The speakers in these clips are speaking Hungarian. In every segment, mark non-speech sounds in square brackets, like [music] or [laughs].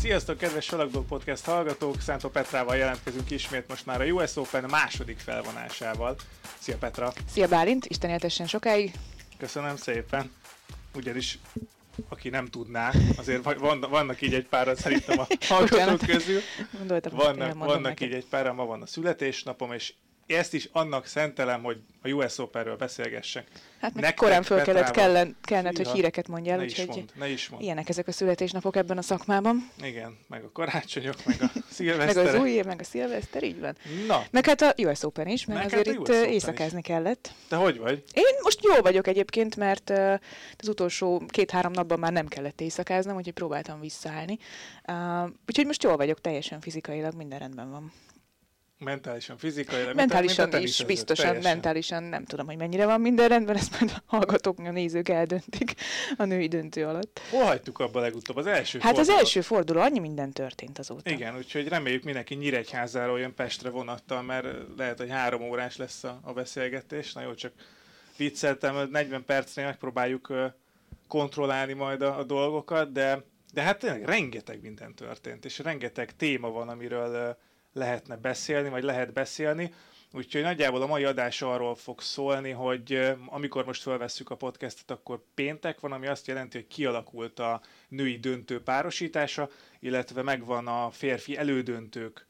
Sziasztok, kedves Salakdog Podcast hallgatók! Szántó Petrával jelentkezünk ismét most már a US Open második felvonásával. Szia Petra! Szia Bálint, Isten éltessen sokáig! Köszönöm szépen! Ugyanis aki nem tudná, azért van, vannak így egy páran szerintem a [laughs] hallgatók közül. Gondoltam, vannak, vannak így egy páran, ma van a születésnapom, és ezt is annak szentelem, hogy a US Openről beszélgessek. Hát meg korán föl kellett, kellett, kellett hogy híreket mondjál, ne úgyhogy mond, ne is mond. ilyenek ezek a születésnapok ebben a szakmában. Igen, meg a karácsonyok, meg a szilveszter. [laughs] meg az új év, meg a szilveszter, így van. Na. Meg hát a US Open is, mert meg azért hát itt éjszakázni is. kellett. Te hogy vagy? Én most jó vagyok egyébként, mert az utolsó két-három napban már nem kellett éjszakáznom, úgyhogy próbáltam visszaállni. Uh, úgyhogy most jól vagyok, teljesen fizikailag minden rendben van. Mentálisan, fizikailag. Mentálisan is, is biztosan, teljesen. mentálisan nem tudom, hogy mennyire van minden rendben, ezt majd a hallgatók, a nézők eldöntik a női döntő alatt. Hol hagytuk abba legutóbb? Az első Hát forduló. az első forduló, annyi minden történt azóta. Igen, úgyhogy reméljük mindenki Nyíregyházáról jön Pestre vonattal, mert lehet, hogy három órás lesz a, a beszélgetés. Na jó, csak vicceltem, 40 percnél megpróbáljuk kontrollálni majd a, a dolgokat, de, de hát tényleg rengeteg minden történt, és rengeteg téma van, amiről lehetne beszélni, vagy lehet beszélni. Úgyhogy nagyjából a mai adás arról fog szólni, hogy amikor most felvesszük a podcastet, akkor péntek van, ami azt jelenti, hogy kialakult a női döntő párosítása, illetve megvan a férfi elődöntők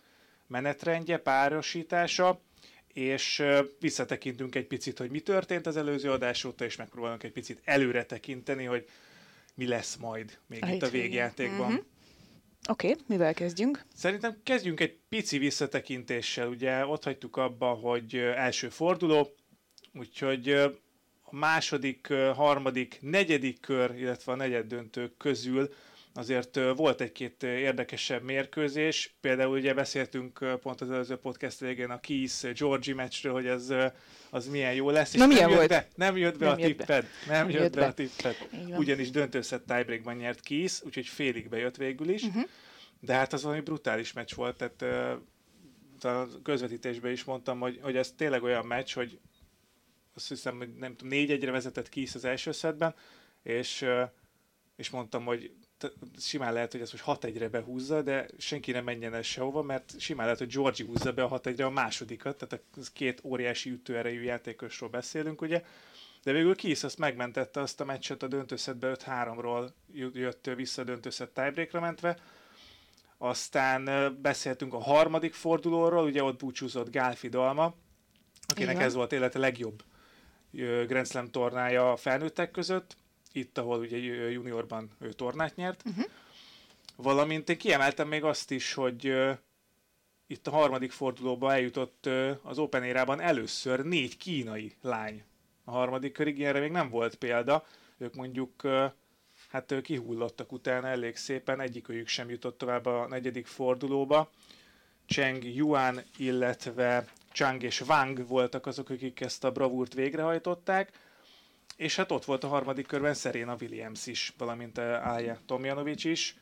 menetrendje, párosítása, és visszatekintünk egy picit, hogy mi történt az előző adás óta, és megpróbálunk egy picit előre tekinteni, hogy mi lesz majd még itt a végjátékban. Uh-huh. Oké, okay, mivel kezdjünk? Szerintem kezdjünk egy pici visszatekintéssel. Ugye ott hagytuk abba, hogy első forduló, úgyhogy a második, harmadik, negyedik kör, illetve a negyed döntők közül azért volt egy-két érdekesebb mérkőzés. Például ugye beszéltünk pont az előző podcast végén a Keys Georgie meccsről, hogy az, az milyen jó lesz. Na, milyen nem volt? Be, nem jött be nem a tipped. Be. Nem jött, jött be, be a tipped. Ugyanis döntőszett tiebreakban nyert Keys, úgyhogy félig bejött végül is. Uh-huh. De hát az valami brutális meccs volt, tehát a közvetítésben is mondtam, hogy, hogy ez tényleg olyan meccs, hogy azt hiszem, hogy nem tudom, négy egyre vezetett Keys az első szedben, és, és mondtam, hogy simán lehet, hogy ez most 6 1 behúzza, de senki nem menjen el sehova, mert simán lehet, hogy Georgi húzza be a 6 1 a másodikat, tehát a két óriási ütőerejű játékosról beszélünk, ugye. De végül Kisz azt megmentette azt a meccset a döntőszetbe 5-3-ról jött vissza a döntőszet tiebreakra mentve. Aztán beszéltünk a harmadik fordulóról, ugye ott búcsúzott Gálfi Dalma, akinek Igen. ez volt élete legjobb Grand Slam tornája a felnőttek között itt, ahol ugye juniorban ő tornát nyert. Uh-huh. Valamint én kiemeltem még azt is, hogy uh, itt a harmadik fordulóba eljutott uh, az Open érában először négy kínai lány a harmadik körig, ilyenre még nem volt példa. Ők mondjuk uh, hát ők kihullottak utána elég szépen, egyikőjük sem jutott tovább a negyedik fordulóba. Cheng Yuan, illetve Chang és Wang voltak azok, akik ezt a bravúrt végrehajtották és hát ott volt a harmadik körben Serena Williams is, valamint Ája Tomjanovics is,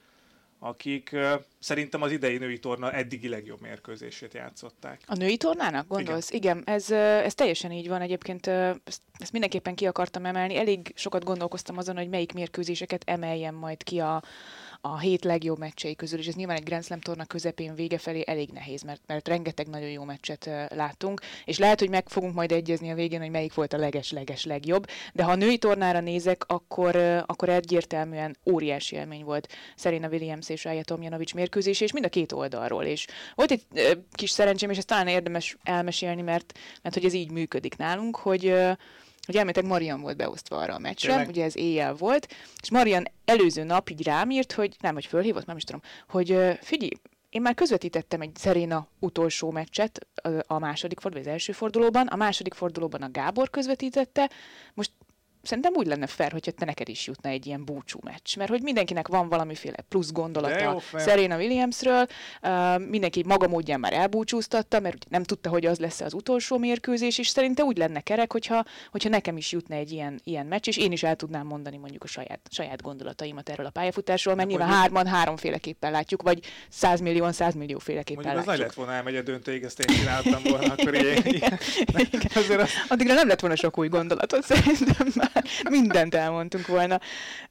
akik uh, szerintem az idei női torna eddigi legjobb mérkőzését játszották. A női tornának gondolsz? Igen, Igen ez, ez teljesen így van. Egyébként ezt, ezt mindenképpen ki akartam emelni. Elég sokat gondolkoztam azon, hogy melyik mérkőzéseket emeljem majd ki a, a hét legjobb meccsei közül, és ez nyilván egy Grand Slam torna közepén vége felé elég nehéz, mert, mert rengeteg nagyon jó meccset láttunk, és lehet, hogy meg fogunk majd egyezni a végén, hogy melyik volt a leges-leges legjobb, de ha a női tornára nézek, akkor, akkor egyértelműen óriási élmény volt Serena Williams és Aya Tomjanovics mérkőzés, és mind a két oldalról, és volt egy kis szerencsém, és ezt talán érdemes elmesélni, mert, mert hogy ez így működik nálunk, hogy hogy elméletek Marian volt beosztva arra a meccsre, Tényleg? ugye ez éjjel volt, és Marian előző nap így rám írt, hogy nem, hogy fölhívott, nem is tudom, hogy figyelj, én már közvetítettem egy Szeréna utolsó meccset a második fordulóban, az első fordulóban, a második fordulóban a Gábor közvetítette, most szerintem úgy lenne fair, hogyha te neked is jutna egy ilyen búcsú meccs, mert hogy mindenkinek van valamiféle plusz gondolata jó, Serena Williamsről, uh, mindenki maga módján már elbúcsúztatta, mert nem tudta, hogy az lesz az utolsó mérkőzés, és szerintem úgy lenne kerek, hogyha, hogyha nekem is jutna egy ilyen, ilyen meccs, és én is el tudnám mondani mondjuk a saját, saját gondolataimat erről a pályafutásról, mert nyilván hárman háromféleképpen látjuk, vagy százmillió, százmillió féleképpen mondjuk látjuk. az nagy lett volna elmegy a döntőig, ezt én csináltam volna, akkor [laughs] ilyen. ilyen. [laughs] Addigra nem lett volna sok új gondolatot szerintem már. [laughs] mindent elmondtunk volna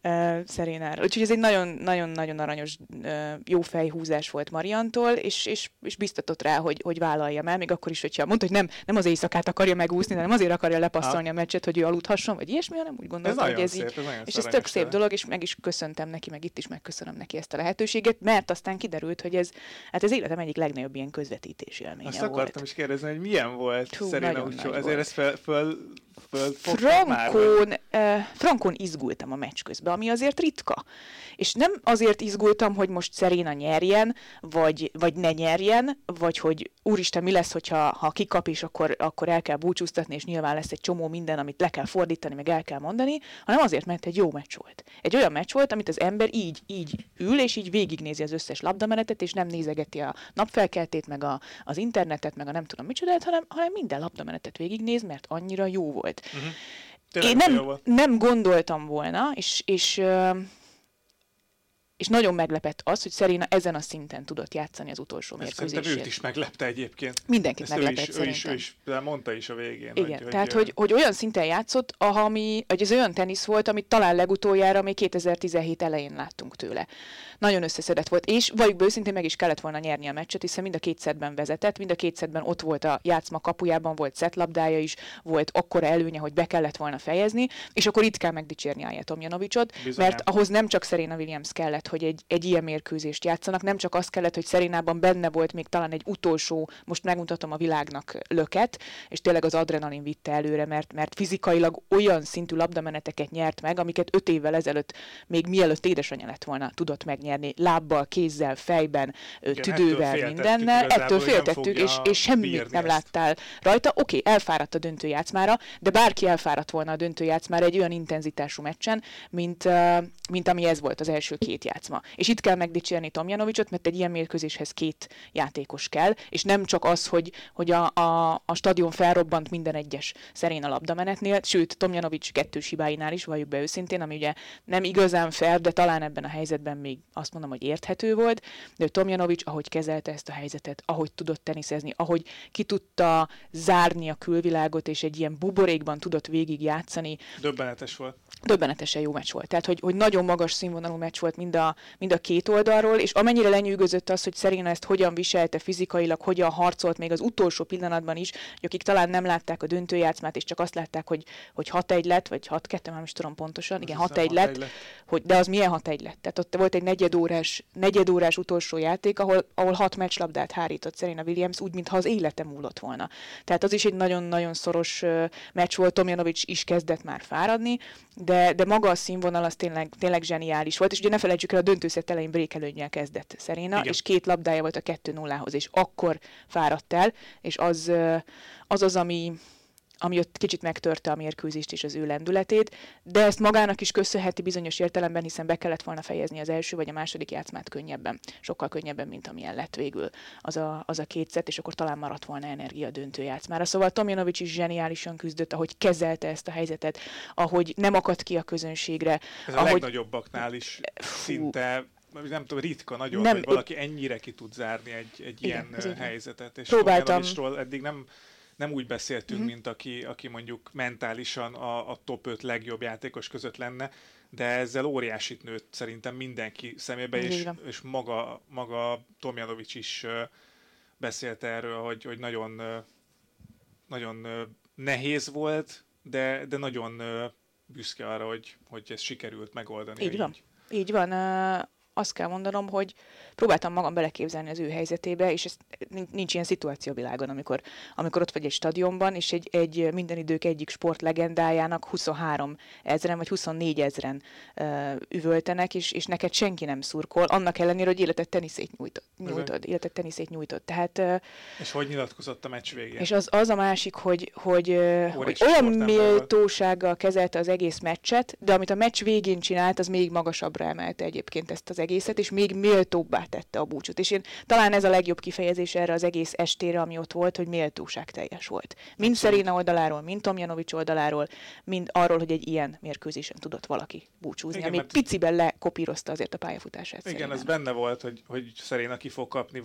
uh, Szerénára. Úgyhogy ez egy nagyon-nagyon-nagyon aranyos, uh, jó fejhúzás volt Mariantól, és, és, és biztatott rá, hogy, hogy vállaljam el, még akkor is, hogyha mondta, hogy nem, nem az éjszakát akarja megúszni, hanem azért akarja lepasszolni a meccset, hogy ő aludhasson, vagy ilyesmi, hanem úgy gondolta, hogy ez szép, így. Ez és ez tök szép dolog, és meg is köszöntem neki, meg itt is megköszönöm neki ezt a lehetőséget, mert aztán kiderült, hogy ez, hát ez életem egyik legnagyobb ilyen közvetítés élménye Azt akartam volt. is kérdezni, hogy milyen volt Hú, Szeréna Ezért ezt fel, fel Frankon, uh, Frankon izgultam a meccs közben, ami azért ritka. És nem azért izgultam, hogy most Szeréna nyerjen, vagy, vagy ne nyerjen, vagy hogy úristen, mi lesz, hogyha ha kikap, és akkor, akkor el kell búcsúztatni, és nyilván lesz egy csomó minden, amit le kell fordítani, meg el kell mondani, hanem azért, mert egy jó meccs volt. Egy olyan meccs volt, amit az ember így, így ül, és így végignézi az összes labdamenetet, és nem nézegeti a napfelkeltét, meg a, az internetet, meg a nem tudom micsodát, hanem, hanem minden labdamenetet végignéz, mert annyira jó volt. Uh-huh. Én nem, nem gondoltam volna, és, és és nagyon meglepett az, hogy Szeréna ezen a szinten tudott játszani az utolsó mérkőzését. Szerintem őt is meglepte egyébként. Mindenkit Ezt meglepett ő is, ő is, ő is, mondta is a végén. Igen, hogy, tehát hogy, hogy, hogy olyan szinten játszott, ami, hogy ez olyan tenisz volt, amit talán legutoljára még 2017 elején láttunk tőle nagyon összeszedett volt, és vagy őszintén meg is kellett volna nyerni a meccset, hiszen mind a két szedben vezetett, mind a két szedben ott volt a játszma kapujában, volt szetlabdája is, volt akkora előnye, hogy be kellett volna fejezni, és akkor itt kell megdicsérni Ája Tomjanovicsot, mert ahhoz nem csak Serena Williams kellett, hogy egy, egy ilyen mérkőzést játszanak, nem csak az kellett, hogy Serenában benne volt még talán egy utolsó, most megmutatom a világnak löket, és tényleg az adrenalin vitte előre, mert, mert fizikailag olyan szintű labdameneteket nyert meg, amiket öt évvel ezelőtt, még mielőtt édesanyja lett volna, tudott megnyerni lábbal, kézzel, fejben, Igen, tüdővel, ettől mindennel. Ettől féltettük, és, és semmit nem láttál rajta. Oké, okay, elfáradt a döntőjátszmára, de bárki elfáradt volna a döntőjátszmára egy olyan intenzitású meccsen, mint, mint ami ez volt az első két játszma. És itt kell megdicsérni Tomjanovicsot, mert egy ilyen mérkőzéshez két játékos kell, és nem csak az, hogy, hogy a, a, a stadion felrobbant minden egyes szerén a labdamenetnél, sőt, Tomjanovics kettős hibáinál is, valljuk be őszintén, ami ugye nem igazán fair, de talán ebben a helyzetben még azt mondom, hogy érthető volt, de Tomjanovics, ahogy kezelte ezt a helyzetet, ahogy tudott teniszezni, ahogy ki tudta zárni a külvilágot, és egy ilyen buborékban tudott végig játszani. Döbbenetes volt. Döbbenetesen jó meccs volt. Tehát, hogy, hogy nagyon magas színvonalú meccs volt mind a, mind a két oldalról, és amennyire lenyűgözött az, hogy Szerina ezt hogyan viselte fizikailag, hogyan harcolt még az utolsó pillanatban is, hogy akik talán nem látták a döntőjátszmát, és csak azt látták, hogy, hogy 6-1 lett, vagy 6-2, nem is tudom pontosan, igen, 6-1 lett, lett. Hogy, de az milyen 6-1 lett? Tehát ott volt egy negyed órás, negyed órás utolsó játék, ahol, ahol hat meccslabdát hárított Serena Williams, úgy, mintha az élete múlott volna. Tehát az is egy nagyon-nagyon szoros meccs volt, Tomjanovics is kezdett már fáradni, de, de maga a színvonal az tényleg, tényleg zseniális volt, és ugye ne felejtsük el, a döntőszett elején brékelőnyel kezdett Szeréna, és két labdája volt a 2-0-hoz, és akkor fáradt el, és az az, az ami, ami ott kicsit megtörte a mérkőzést és az ő lendületét, de ezt magának is köszönheti bizonyos értelemben, hiszen be kellett volna fejezni az első vagy a második játszmát könnyebben, sokkal könnyebben, mint amilyen lett végül az a, az a két szett, és akkor talán maradt volna energia döntő játszmára. Szóval Tomjanovics is zseniálisan küzdött, ahogy kezelte ezt a helyzetet, ahogy nem akadt ki a közönségre. Ez ahogy... a legnagyobbaknál is Fú. szinte nem tudom, ritka nagyon, nem, hogy valaki ennyire ki tud zárni egy, egy igen, ilyen helyzetet. És Próbáltam. eddig nem nem úgy beszéltünk, mm-hmm. mint aki, aki mondjuk mentálisan a, a top 5 legjobb játékos között lenne, de ezzel óriásit nőtt szerintem mindenki szemébe, és, és maga, maga Tomjanovics is beszélt erről, hogy, hogy nagyon, nagyon nehéz volt, de, de nagyon büszke arra, hogy, hogy ezt sikerült megoldani. Így van. Így, így van. Azt kell mondanom, hogy próbáltam magam beleképzelni az ő helyzetébe, és ez, nincs ilyen szituáció világon, amikor, amikor ott vagy egy stadionban, és egy, egy minden idők egyik sport legendájának 23 ezeren vagy 24 ezeren uh, üvöltenek, és, és neked senki nem szurkol, annak ellenére, hogy életet teniszét nyújtod, nyújtod életet teniszét nyújtod. Tehát, uh, és hogy nyilatkozott a meccs végén? És az, az a másik, hogy, hogy, uh, hogy olyan méltósággal kezelte az egész meccset, de amit a meccs végén csinált, az még magasabbra emelte egyébként ezt az egészet, és még méltóbbá tette a búcsút. És én talán ez a legjobb kifejezés erre az egész estére, ami ott volt, hogy méltóság teljes volt. Mind Szeréna oldaláról, mind Tomjanovics oldaláról, mind arról, hogy egy ilyen mérkőzésen tudott valaki búcsúzni, igen, ami mert... piciben lekopírozta azért a pályafutását. Igen, Szerénának. ez benne volt, hogy, hogy Szeréna ki fog kapni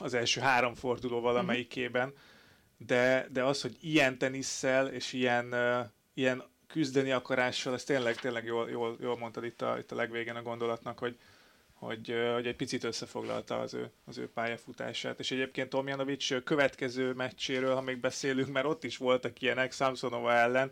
az első három forduló valamelyikében, uh-huh. de, de az, hogy ilyen tenisszel és ilyen, uh, ilyen küzdeni akarással, ez tényleg, tényleg jól, jól, jól mondtad itt a, itt a legvégén a gondolatnak, hogy, hogy, hogy egy picit összefoglalta az ő, az ő pályafutását. És egyébként Tomjanovics következő meccséről, ha még beszélünk, mert ott is voltak ilyenek Samsonova ellen,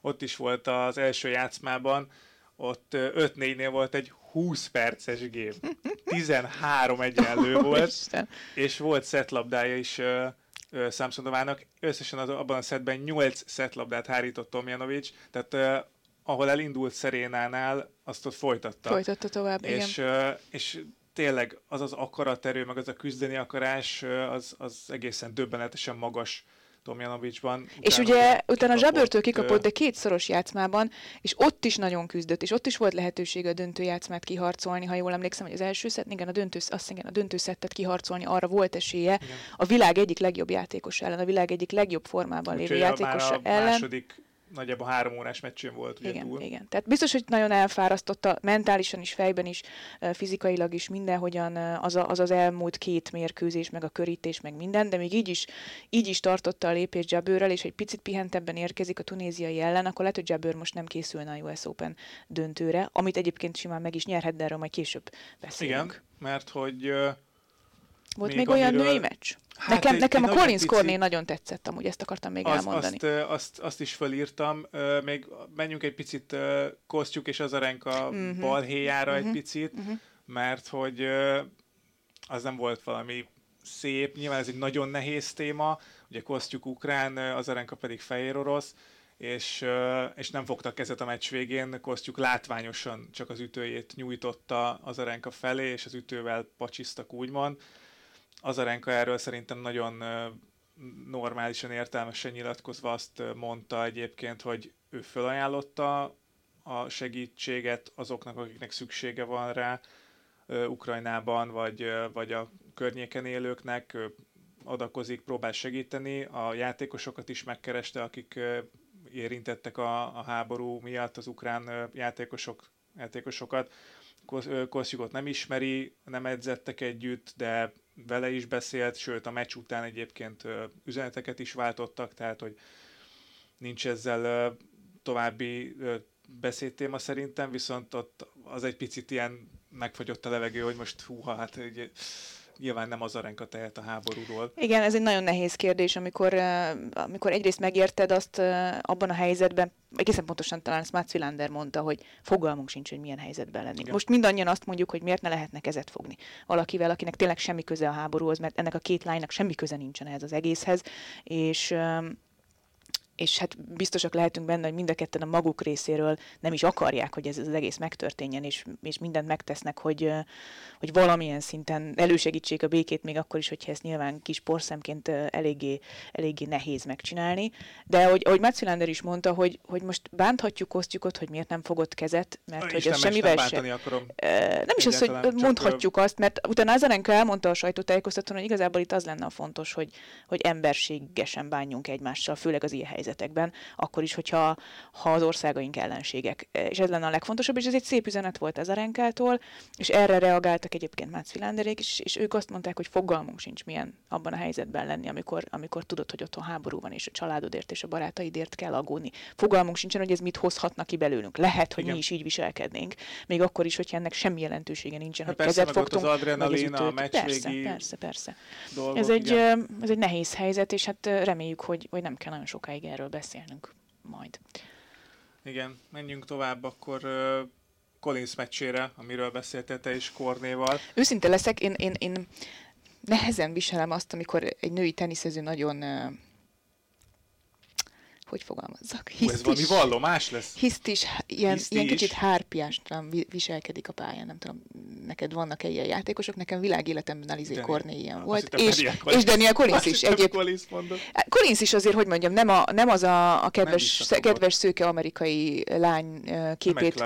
ott is volt az első játszmában, ott 5-4-nél volt egy 20 perces gém. [laughs] 13 egyenlő volt, és volt szetlabdája is uh, Samsonovának. Összesen az, abban a szetben 8 szetlabdát hárított Tomjanovics, tehát uh, ahol elindult Szerénánál, azt ott folytatta. Folytatta tovább, és, igen. És tényleg az az akaraterő, meg az a küzdeni akarás, az, az egészen döbbenetesen magas Tomjanovicsban. És ugye utána Zsabőrtől kikapott, de kétszoros játszmában, és ott is nagyon küzdött, és ott is volt lehetősége a döntő játszmát kiharcolni, ha jól emlékszem, hogy az első szett, igen, a döntő, azt igen, a döntő szettet kiharcolni, arra volt esélye. Igen. A világ egyik legjobb játékos ellen, a világ egyik legjobb formában lévő játékos ellen. Második nagyjából három órás meccsén volt ugye igen, túl. Igen, tehát biztos, hogy nagyon elfárasztotta, mentálisan is, fejben is, fizikailag is mindenhogyan az, a, az az elmúlt két mérkőzés, meg a körítés, meg minden, de még így is, így is tartotta a lépést Jabőrrel, és egy picit pihentebben érkezik a tunéziai ellen, akkor lehet, hogy Jabőr most nem készülne a US Open döntőre, amit egyébként simán meg is nyerhet, de erről majd később beszélünk. Igen, mert hogy volt még, még olyan amiről... női meccs? Hát nekem, egy, nekem egy a Collins pici... Corné nagyon tetszett, amúgy ezt akartam még az, elmondani. Azt, azt, azt is fölírtam, még menjünk egy picit Kosztjuk és Azarenka uh-huh. balhéjára uh-huh. egy mhm. picit, uh-huh. mert hogy az nem volt valami szép, nyilván ez egy nagyon nehéz téma, ugye Kosztjuk ukrán, Azarenka pedig fehér orosz, és, és nem fogtak kezet a meccs végén, Kosztjuk látványosan csak az ütőjét nyújtotta Azarenka felé, és az ütővel pacsisztak úgymond, Azarenka erről szerintem nagyon normálisan, értelmesen nyilatkozva azt mondta egyébként, hogy ő felajánlotta a segítséget azoknak, akiknek szüksége van rá Ukrajnában, vagy, vagy a környéken élőknek, adakozik, próbál segíteni, a játékosokat is megkereste, akik érintettek a, a háború miatt, az ukrán játékosok, játékosokat. Koszjukot nem ismeri, nem edzettek együtt, de vele is beszélt, sőt a meccs után egyébként üzeneteket is váltottak, tehát hogy nincs ezzel további beszédtéma szerintem, viszont ott az egy picit ilyen megfagyott a levegő, hogy most húha, hát egy, nyilván nem az arenka tehet a háborúról. Igen, ez egy nagyon nehéz kérdés, amikor, amikor egyrészt megérted azt abban a helyzetben, egészen pontosan talán ezt Mats Wilander mondta, hogy fogalmunk sincs, hogy milyen helyzetben lenni. Igen. Most mindannyian azt mondjuk, hogy miért ne lehetne kezet fogni valakivel, akinek tényleg semmi köze a háborúhoz, mert ennek a két lánynak semmi köze nincsen ehhez az egészhez, és és hát biztosak lehetünk benne, hogy mind a ketten a maguk részéről nem is akarják, hogy ez az egész megtörténjen, és, és mindent megtesznek, hogy, hogy valamilyen szinten elősegítsék a békét, még akkor is, hogyha ezt nyilván kis porszemként eléggé, eléggé nehéz megcsinálni. De ahogy, ahogy Mats is mondta, hogy, hogy most bánthatjuk Osztjukot, hogy miért nem fogott kezet, mert hogy az semmivel sem... Nem, nem is az, hogy mondhatjuk azt, mert utána Azarenka elmondta a sajtótájékoztatón, hogy igazából itt az lenne a fontos, hogy, hogy emberségesen bánjunk egymással, főleg az ilyen helyzetekben, akkor is, hogyha ha az országaink ellenségek. És ez lenne a legfontosabb, és ez egy szép üzenet volt ez a Renkától, és erre reagáltak egyébként Mácz Filánderék is, és ők azt mondták, hogy fogalmunk sincs milyen abban a helyzetben lenni, amikor, amikor tudod, hogy otthon háború van, és a családodért és a barátaidért kell aggódni. Fogalmunk sincsen, hogy ez mit hozhatna ki belőlünk. Lehet, hogy Igen. mi is így viselkednénk, még akkor is, hogyha ennek semmi jelentősége nincsen, hát hogy kezet fogtunk. Az adrenalin, a persze, persze, persze. Dolgok, ez, egy, ez egy nehéz helyzet, és hát reméljük, hogy, hogy nem kell nagyon sokáig erről beszélnünk majd. Igen, menjünk tovább, akkor Collins meccsére, amiről beszéltél te is Kornéval. Őszinte leszek, én, én, én nehezen viselem azt, amikor egy női teniszező nagyon hogy fogalmazzak. Hiszt ez valami vallomás lesz? Hiszt is, ilyen, Hiszt ilyen is. kicsit hárpiástan viselkedik a pályán, nem tudom, neked vannak-e ilyen játékosok, nekem világéletemben Alizé Korné ilyen ah, volt, és, és Daniel Collins is egyéb. Collins, Collins is azért, hogy mondjam, nem, a, nem az a, a kedves, kedves szőke amerikai lány képét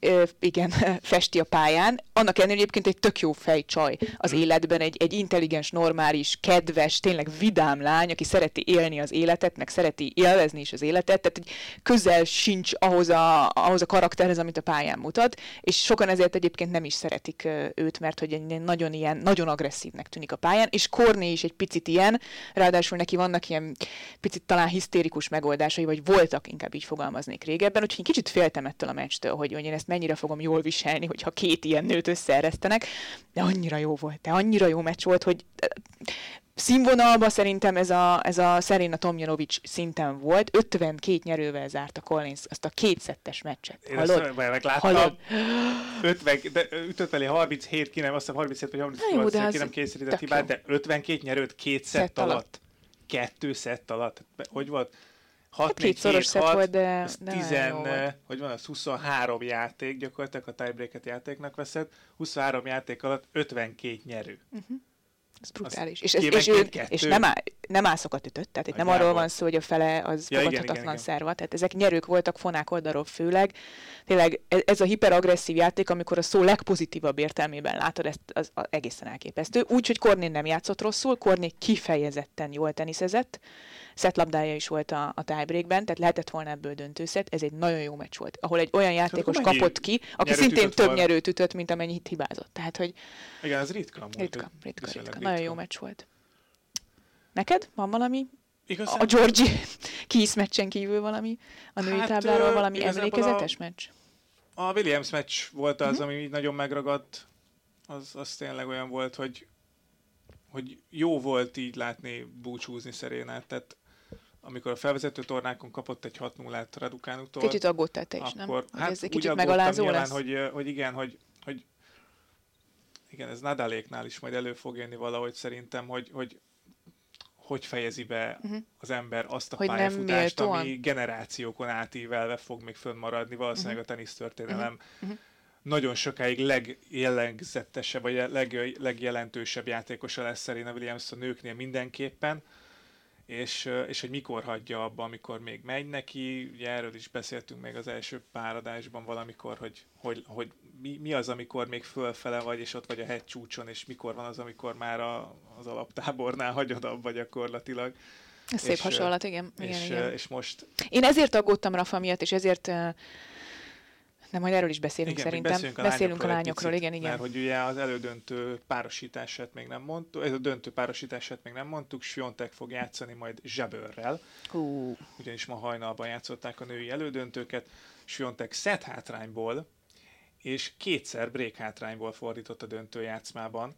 ö, igen, [laughs] festi a pályán. Annak ellenére egyébként egy tök jó fejcsaj az életben, egy, egy intelligens, normális, kedves, tényleg vidám lány, aki szereti élni az életet, meg szereti él, élvezni is az életet, tehát hogy közel sincs ahhoz a, ahhoz a karakterhez, amit a pályán mutat, és sokan ezért egyébként nem is szeretik őt, mert hogy egy nagyon ilyen, nagyon agresszívnek tűnik a pályán, és Korné is egy picit ilyen, ráadásul neki vannak ilyen picit talán hisztérikus megoldásai, vagy voltak, inkább így fogalmaznék régebben, úgyhogy kicsit féltem ettől a meccstől, hogy, hogy én ezt mennyire fogom jól viselni, hogyha két ilyen nőt összeeresztenek, de annyira jó volt, de annyira jó meccs volt, hogy színvonalban szerintem ez a, ez a Serena Tomjanovic szinten volt. 52 nyerővel zárt a Collins azt a kétszettes meccset. Én Hallod? ezt megláttam. Hallod? 50, de ütött elé 37, ki nem, azt hiszem 37 vagy 38, ki nem készített hibát, de 52 nyerőt két szett, szett alatt. alatt. Kettő szett alatt. Hogy volt? 6 hát 4 7 6, volt, de, de 10, hogy van, az 23 játék gyakorlatilag a tiebreaket játéknak veszed, 23 játék alatt 52 nyerő. Uh-huh. Ez brutális. és, ez, és, ő, és nem, á, nem ászokat ütött, tehát itt nem arról van szó, hogy a fele az ja, fogadhatatlan szerva. Tehát ezek nyerők voltak fonák oldalról főleg. Tényleg e- ez a hiperagresszív játék, amikor a szó legpozitívabb értelmében látod, ezt az, az egészen elképesztő. Úgy, hogy Kornén nem játszott rosszul, Korné kifejezetten jól teniszezett, szetlabdája is volt a, a tiebreakben, tehát lehetett volna ebből döntőszet. Ez egy nagyon jó meccs volt, ahol egy olyan játékos kapott ki, aki szintén több van. nyerőt ütött, mint amennyit hibázott. Tehát, hogy Igen, ez ritka. Ritka, ritka, ritka, ritka. Nagyon jó meccs volt. Neked van valami Igazán? A Georgi [laughs] Keys meccsen kívül valami, a női hát, tábláról valami emlékezetes a, meccs? A Williams meccs volt az, uh-huh. ami nagyon megragadt. Az, az tényleg olyan volt, hogy hogy jó volt így látni búcsúzni Szerénát, tehát amikor a felvezető tornákon kapott egy 6 0 át Radukánuktól. Kicsit aggódtál te is, akkor, nem? Hát ez egy kicsit megalázó nyilván, lesz? Hogy, hogy igen, hogy, hogy igen, ez Nadaléknál is majd elő fog jönni valahogy szerintem, hogy, hogy hogy fejezi be uh-huh. az ember azt a hogy pályafutást, ami generációkon átívelve fog még fönnmaradni, valószínűleg uh-huh. a tenisztörténelem uh-huh nagyon sokáig legjellegzetesebb, vagy leg, legjelentősebb játékosa lesz Serena Williams a nőknél mindenképpen, és, és hogy mikor hagyja abba, amikor még megy neki, ugye erről is beszéltünk még az első páradásban valamikor, hogy, hogy, hogy mi, mi az, amikor még fölfele vagy, és ott vagy a hegy csúcson, és mikor van az, amikor már a, az alaptábornál hagyod abba gyakorlatilag. Szép hasonlat, igen. igen, és, igen. és most... Én ezért aggódtam Rafa miatt, és ezért de majd erről is beszélünk igen, szerintem. Beszélünk a beszélünk a lányokról picit, igen, igen. Mert hogy ugye az elődöntő párosítását még nem mondtuk, ez a döntő párosítását még nem mondtuk, Sviontek fog játszani majd Zsebőrrel. Hú. Ugyanis ma hajnalban játszották a női elődöntőket. Sviontek szett hátrányból, és kétszer break hátrányból fordított a döntőjátszmában,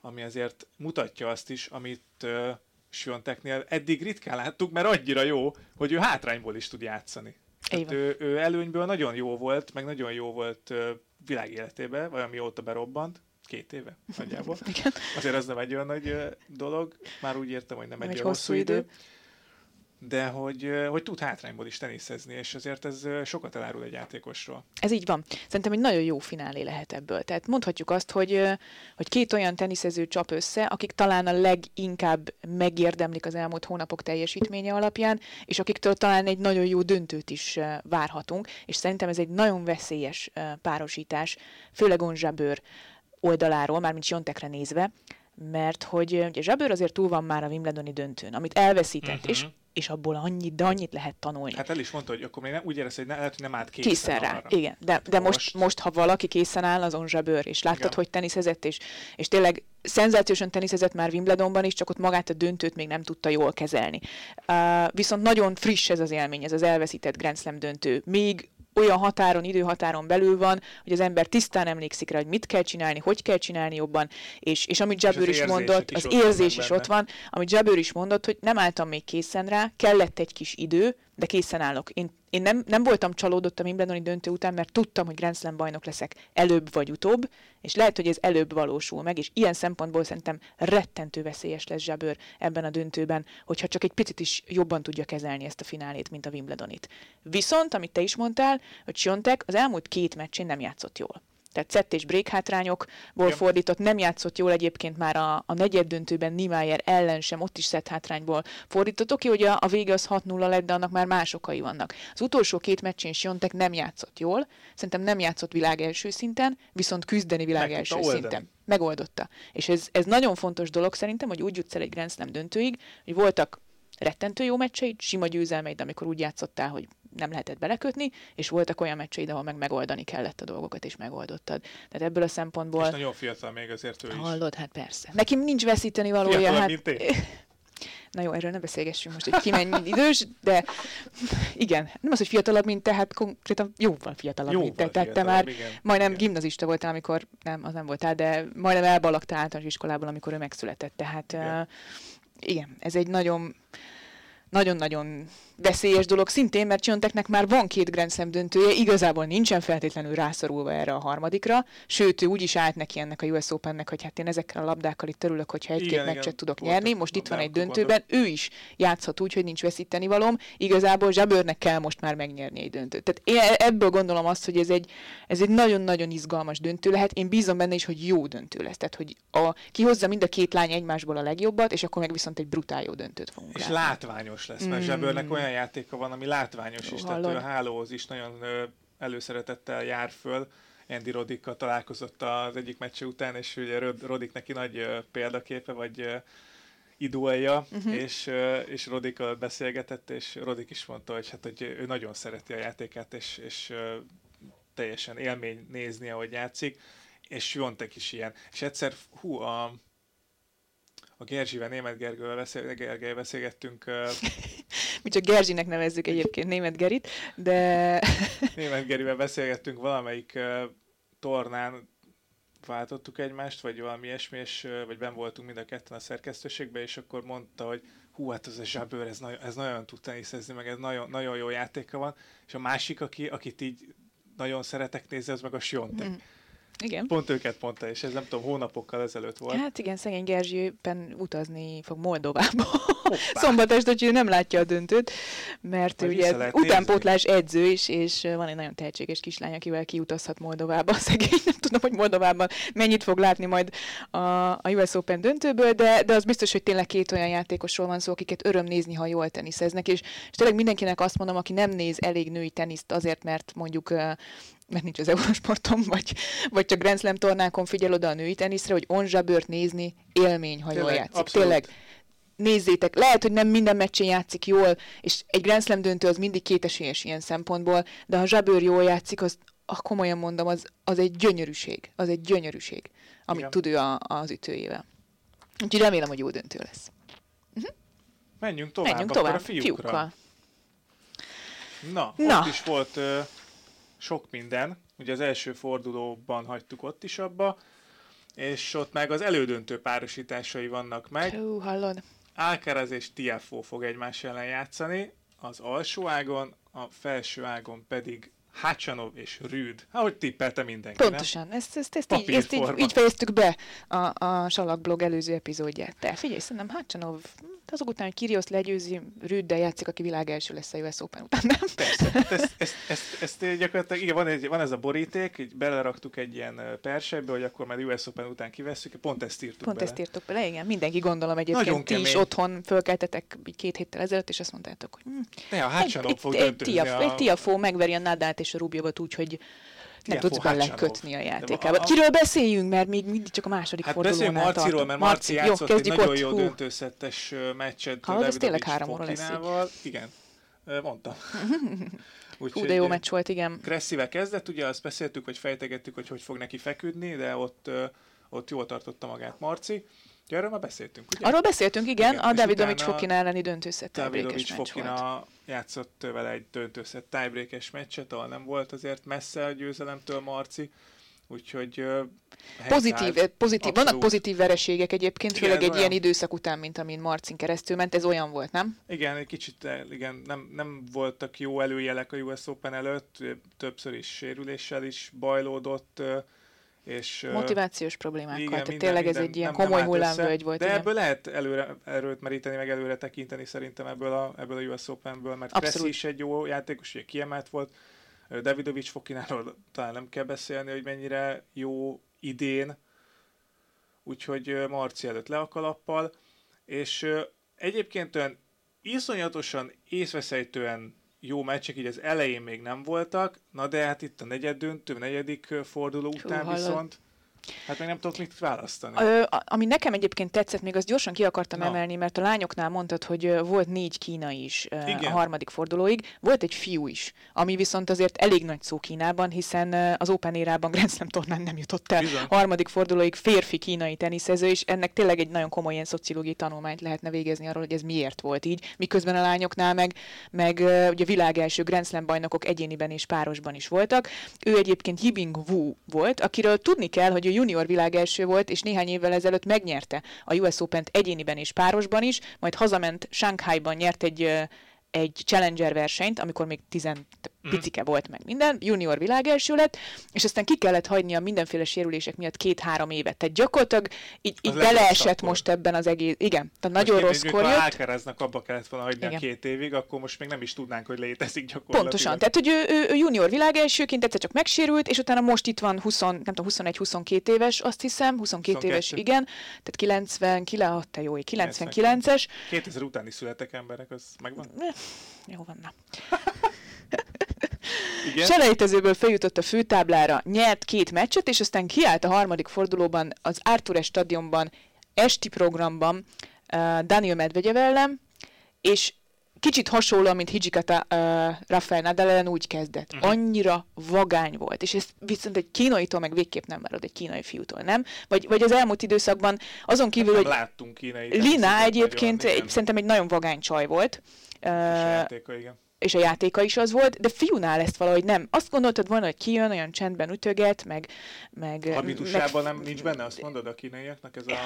ami azért mutatja azt is, amit uh, Svionteknél eddig ritkán láttuk, mert annyira jó, hogy ő hátrányból is tud játszani. Hát ő, ő előnyből nagyon jó volt, meg nagyon jó volt uh, világ életében, vagy amióta berobbant, két éve nagyjából. Azért az nem egy olyan nagy dolog, már úgy értem, hogy nem, nem egy, egy hosszú idő. idő de hogy, hogy tud hátrányból is teniszezni, és azért ez sokat elárul egy játékosról. Ez így van. Szerintem egy nagyon jó finálé lehet ebből. Tehát mondhatjuk azt, hogy, hogy két olyan teniszező csap össze, akik talán a leginkább megérdemlik az elmúlt hónapok teljesítménye alapján, és akiktől talán egy nagyon jó döntőt is várhatunk, és szerintem ez egy nagyon veszélyes párosítás, főleg Onzsabőr oldaláról, mármint Jontekre nézve, mert hogy ugye Zsabőr azért túl van már a Wimbledoni döntőn, amit elveszített, uh-huh. és és abból annyit, de annyit lehet tanulni. Hát el is mondta, hogy akkor még nem, úgy érez, hogy ne, lehet, hogy nem állt készen, készen rá. Arra. Igen, de, de most, most, most, ha valaki készen áll, az Onzsabőr, és láttad, Igen. hogy teniszezett, és, és tényleg szenzációsan teniszezett már Wimbledonban is, csak ott magát a döntőt még nem tudta jól kezelni. Uh, viszont nagyon friss ez az élmény, ez az elveszített Grand Slam döntő. Még olyan határon, időhatáron belül van, hogy az ember tisztán emlékszik rá, hogy mit kell csinálni, hogy kell csinálni jobban, és, és amit Jabber is mondott, is az érzés is ott van, amit Jabber is mondott, hogy nem álltam még készen rá, kellett egy kis idő, de készen állok. Én, én nem, nem voltam csalódott a Wimbledoni döntő után, mert tudtam, hogy Grand Slam bajnok leszek előbb vagy utóbb, és lehet, hogy ez előbb valósul meg, és ilyen szempontból szerintem rettentő veszélyes lesz Zsabőr ebben a döntőben, hogyha csak egy picit is jobban tudja kezelni ezt a finálét, mint a Wimbledonit. Viszont, amit te is mondtál, hogy Siontek az elmúlt két meccsén nem játszott jól tehát szett és break hátrányokból ja. fordított, nem játszott jól egyébként már a, a negyed döntőben Niemeyer ellen sem, ott is szett hátrányból fordított. Oké, hogy a, a vége az 6-0 lett, de annak már más okai vannak. Az utolsó két meccsén Siontek nem játszott jól, szerintem nem játszott világ első szinten, viszont küzdeni világ Meg első szinten. Megoldotta. És ez, ez nagyon fontos dolog szerintem, hogy úgy jutsz el egy Grand Slam döntőig, hogy voltak rettentő jó meccseid, sima győzelmeid, amikor úgy játszottál, hogy nem lehetett belekötni, és voltak olyan meccseid, ahol meg megoldani kellett a dolgokat, és megoldottad. Tehát ebből a szempontból... És nagyon fiatal még azért ő is. Hallod, hát persze. Neki nincs veszíteni valója. Fiatal, hát... mint én. [laughs] Na jó, erről ne beszélgessünk most, hogy ki mennyi [laughs] idős, de igen, nem az, hogy fiatalabb, mint te, hát konkrétan jóval fiatalabb, jóval mint te. Tehát te már igen, majdnem igen. gimnazista voltál, amikor, nem, az nem voltál, de majdnem elbalagtál általános iskolából, amikor ő megszületett. Tehát igen, uh, igen ez egy nagyon nagyon-nagyon veszélyes dolog szintén, mert Csonteknek már van két Grand Slam döntője, igazából nincsen feltétlenül rászorulva erre a harmadikra, sőt, ő úgy is állt neki ennek a US Opennek, hogy hát én ezekkel a labdákkal itt örülök, hogyha egy-két meccset tudok nyerni, most itt van egy döntőben, ő is játszhat úgy, hogy nincs veszíteni valom, igazából Zsabőrnek kell most már megnyerni egy döntőt. Tehát én ebből gondolom azt, hogy ez egy, ez egy nagyon-nagyon izgalmas döntő lehet, én bízom benne is, hogy jó döntő lesz, tehát hogy a, kihozza mind a két lány egymásból a legjobbat, és akkor meg viszont egy brutál jó döntőt fogunk És látni. látványos lesz, mert mm. Zsabőrnek olyan játéka van, ami látványos is, tehát a hálóhoz is nagyon előszeretettel jár föl. Andy Rodikkal találkozott az egyik meccse után, és ugye Rodik neki nagy példaképe, vagy idolja, uh-huh. és, és Rodikkal beszélgetett, és Rodik is mondta, hogy, hát, hogy ő nagyon szereti a játékát, és, és teljesen élmény nézni, ahogy játszik, és Jontek is ilyen. És egyszer, hú, a, a Gerzsivel, német Gergővel beszél, Gergely beszélgettünk. [laughs] Mi csak Gerzsinek nevezzük egyébként német Gerit, de... [laughs] német Gerivel beszélgettünk valamelyik tornán, váltottuk egymást, vagy valami ilyesmi, és, vagy ben voltunk mind a ketten a szerkesztőségben, és akkor mondta, hogy hú, hát ez a zsabőr, ez, nagyon, ez nagyon tud teniszezni, meg ez nagyon, nagyon jó játéka van, és a másik, aki, akit így nagyon szeretek nézni, az meg a Siontek. Mm igen. Pont őket mondta, és ez nem tudom, hónapokkal ezelőtt volt. Hát igen, szegény Gerzsi éppen utazni fog Moldovába. [laughs] Szombat este, hogy ő nem látja a döntőt, mert Majd ugye utánpótlás nézni. edző is, és van egy nagyon tehetséges kislány, akivel kiutazhat Moldovába. [laughs] Szegény, nem tudom, hogy Moldovában mennyit fog látni majd a, a US Open döntőből, de, de az biztos, hogy tényleg két olyan játékosról van szó, akiket öröm nézni, ha jól teniszeznek, és, és tényleg mindenkinek azt mondom, aki nem néz elég női teniszt azért, mert mondjuk mert nincs az Eurosporton, vagy, vagy csak Grand Slam tornákon figyel oda a női teniszre, hogy onzsabört nézni élmény, ha jól játszik. Abszolút. Tényleg, nézzétek, lehet, hogy nem minden meccsen játszik jól, és egy Grand Slam döntő az mindig kétesélyes ilyen szempontból, de ha Zsabőr jól játszik, az, ah, komolyan mondom, az, az egy gyönyörűség. Az egy gyönyörűség, amit Igen. tud ő a, az ütőjével. Úgyhogy remélem, hogy jó döntő lesz. Uh-huh. Menjünk tovább, Menjünk tovább a fiúkra. fiúkkal. Na, Na, ott is volt uh, sok minden. Ugye az első fordulóban hagytuk ott is abba, és ott meg az elődöntő párosításai vannak meg. Hú, hallod. Alcaraz és Tiafo fog egymás ellen játszani, az alsó ágon, a felső ágon pedig Hácsanov és Rüd. Ahogy tippelte mindenki, Pontosan. Nem? Ezt, ezt, ezt, így, ezt így, így fejeztük be a, a Salakblog előző epizódját. Te figyelj, szerintem Hácsanov azok után, hogy Kirios legyőzi, Rüddel játszik, aki világ első lesz a US Open után, nem? Persze. Ezt, ezt, ezt, ezt, gyakorlatilag, igen, van, egy, van ez a boríték, így beleraktuk egy ilyen persebbe, hogy akkor már US Open után kivesszük, pont ezt írtuk Pont bele. ezt írtuk bele, igen. Mindenki gondolom egyébként, Nagyon ti is otthon fölkeltetek két héttel ezelőtt, és azt mondtátok, hogy hm, ne, a egy, fog egy, egy, a... egy Tiafó megveri a Nadát és a Rubjovat úgy, hogy nem tudsz belekötni a játékába. A... Kiről beszéljünk, mert még mindig csak a második hát fordulónál tartunk. Marciról, mert Marci, Marci játszott jó, egy nagyon ott. jó döntőszettes meccset Hallod, ez tényleg három óra lesz Igen, mondtam. [laughs] Úgy, Hú, de jó meccs volt, igen. Kresszivel kezdett, ugye azt beszéltük, hogy fejtegettük, hogy hogy fog neki feküdni, de ott, ott jól tartotta magát Marci. Ja, erről már beszéltünk, ugye? Arról beszéltünk, igen, igen. a Davidovics Fokina elleni döntőszett Davidovics Fokina játszott vele egy döntőszett tiebreakes meccset, ahol nem volt azért messze a győzelemtől Marci. Úgyhogy pozitív, pozitív, vannak pozitív vereségek egyébként, igen, főleg egy olyan... ilyen időszak után, mint amin Marcin keresztül ment, ez olyan volt, nem? Igen, egy kicsit igen, nem, nem voltak jó előjelek a US Open előtt, többször is sérüléssel is bajlódott, és, Motivációs problémákkal, igen, tehát minden, tényleg ez egy ilyen nem, komoly hullámvölgy volt. De igen. ebből lehet előre, erőt meríteni, meg előre tekinteni szerintem ebből a, ebből a US Openből, mert Abszolút. is egy jó játékos, ugye kiemelt volt, Davidovics Fokináról talán nem kell beszélni, hogy mennyire jó idén, úgyhogy Marci előtt le a kalappal, és egyébként olyan iszonyatosan észveszejtően jó meccsek így az elején még nem voltak, na de hát itt a negyed döntő, negyedik forduló után Hú, viszont Hát még nem tudok mit választani. Ö, ami nekem egyébként tetszett, még azt gyorsan ki akartam no. emelni, mert a lányoknál mondtad, hogy volt négy kína is Igen. a harmadik fordulóig, volt egy fiú is, ami viszont azért elég nagy szó Kínában, hiszen az Open érában Grand Slam tornán nem jutott el. Bizony. Harmadik fordulóig férfi kínai teniszező, és ennek tényleg egy nagyon komoly ilyen szociológiai tanulmányt lehetne végezni arról, hogy ez miért volt így, miközben a lányoknál meg, meg ugye világ első Grand Slam bajnokok egyéniben és párosban is voltak. Ő egyébként Yibing Wu volt, akiről tudni kell, hogy ő junior világ volt, és néhány évvel ezelőtt megnyerte a US Open-t egyéniben és párosban is, majd hazament Shanghai-ban nyert egy egy Challenger versenyt, amikor még tizen mm. Picike volt meg minden, junior világelső lett, és aztán ki kellett hagynia mindenféle sérülések miatt két-három évet. Tehát gyakorlatilag így, így beleesett most ebben az egész, igen, tehát most nagyon rossz kor jött. Abba kellett volna hagyni igen. a két évig, akkor most még nem is tudnánk, hogy létezik gyakorlatilag. Pontosan, tehát hogy ő, ő, ő junior világelsőként egyszer csak megsérült, és utána most itt van 20, nem tudom, 21-22 éves, azt hiszem, 22 22. éves, igen, tehát 90, ki te jó, 99-es. 2000 utáni születek emberek, az megvan? Jó van, na. [laughs] Igen? Selejtezőből feljutott a főtáblára, nyert két meccset, és aztán kiállt a harmadik fordulóban az Artures stadionban, esti programban uh, Daniel Medvegyev ellen, és kicsit hasonló, mint Hijikata uh, Rafael Nadal ellen úgy kezdett. Uh-huh. Annyira vagány volt, és ez viszont egy kínaitól meg végképp nem várod, egy kínai fiútól, nem? Vagy, vagy az elmúlt időszakban azon kívül, hát hogy láttunk kínai. Lina egyébként nagyon, egy, szerintem egy nagyon vagány csaj volt. Uh, játéka, igen és a játéka is az volt, de fiúnál ezt valahogy nem. Azt gondoltad volna, hogy kijön, olyan csendben ütöget, meg... meg Habitusában meg... nem nincs benne, azt mondod a kínaiaknak ez a...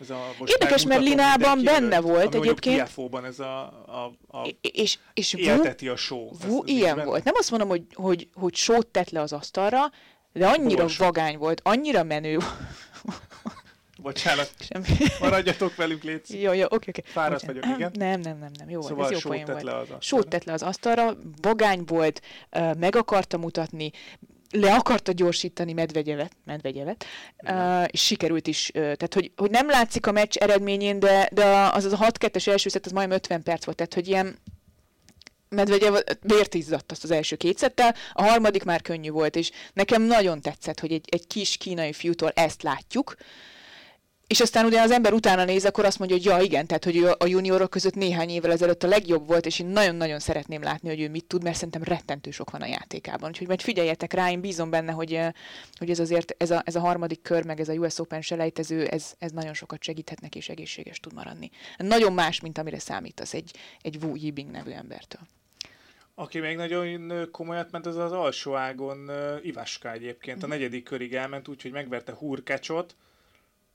Ez a most Érdekes, mert Linában benne volt ami egyébként. Ami ez a, a, a és, és élteti a show. Vu ilyen benne? volt. Nem azt mondom, hogy, hogy, hogy sót tett le az asztalra, de annyira Boros. vagány volt, annyira menő Bocsánat. Semmi. Maradjatok velünk, légy. Jó, jó, oké, oké. Fáradt vagyok, igen. Nem, nem, nem, nem, jó, szóval ez jó poén volt. Le az sót tett le az asztalra, vagány volt, meg akarta mutatni, le akarta gyorsítani Medvegyevet, Medvegyevet uh, és sikerült is. Uh, tehát, hogy, hogy nem látszik a meccs eredményén, de, de az, az a 6-2-es első szett, az majdnem 50 perc volt, tehát, hogy ilyen Medvegyev vért izzadt azt az első két szettel, a harmadik már könnyű volt, és nekem nagyon tetszett, hogy egy, egy kis kínai fiútól ezt látjuk, és aztán ugye az ember utána néz, akkor azt mondja, hogy ja igen, tehát hogy ő a juniorok között néhány évvel ezelőtt a legjobb volt, és én nagyon-nagyon szeretném látni, hogy ő mit tud, mert szerintem rettentő sok van a játékában. Úgyhogy majd figyeljetek rá, én bízom benne, hogy, hogy ez azért, ez a, ez a harmadik kör, meg ez a US Open selejtező, ez, ez nagyon sokat segíthet neki, és egészséges tud maradni. Nagyon más, mint amire számítasz egy, egy Wu Yibing nevű embertől. Aki még nagyon komolyat ment, az az alsó ágon Ivaska egyébként. A mhm. negyedik körig elment, úgyhogy megverte Hurkecsot,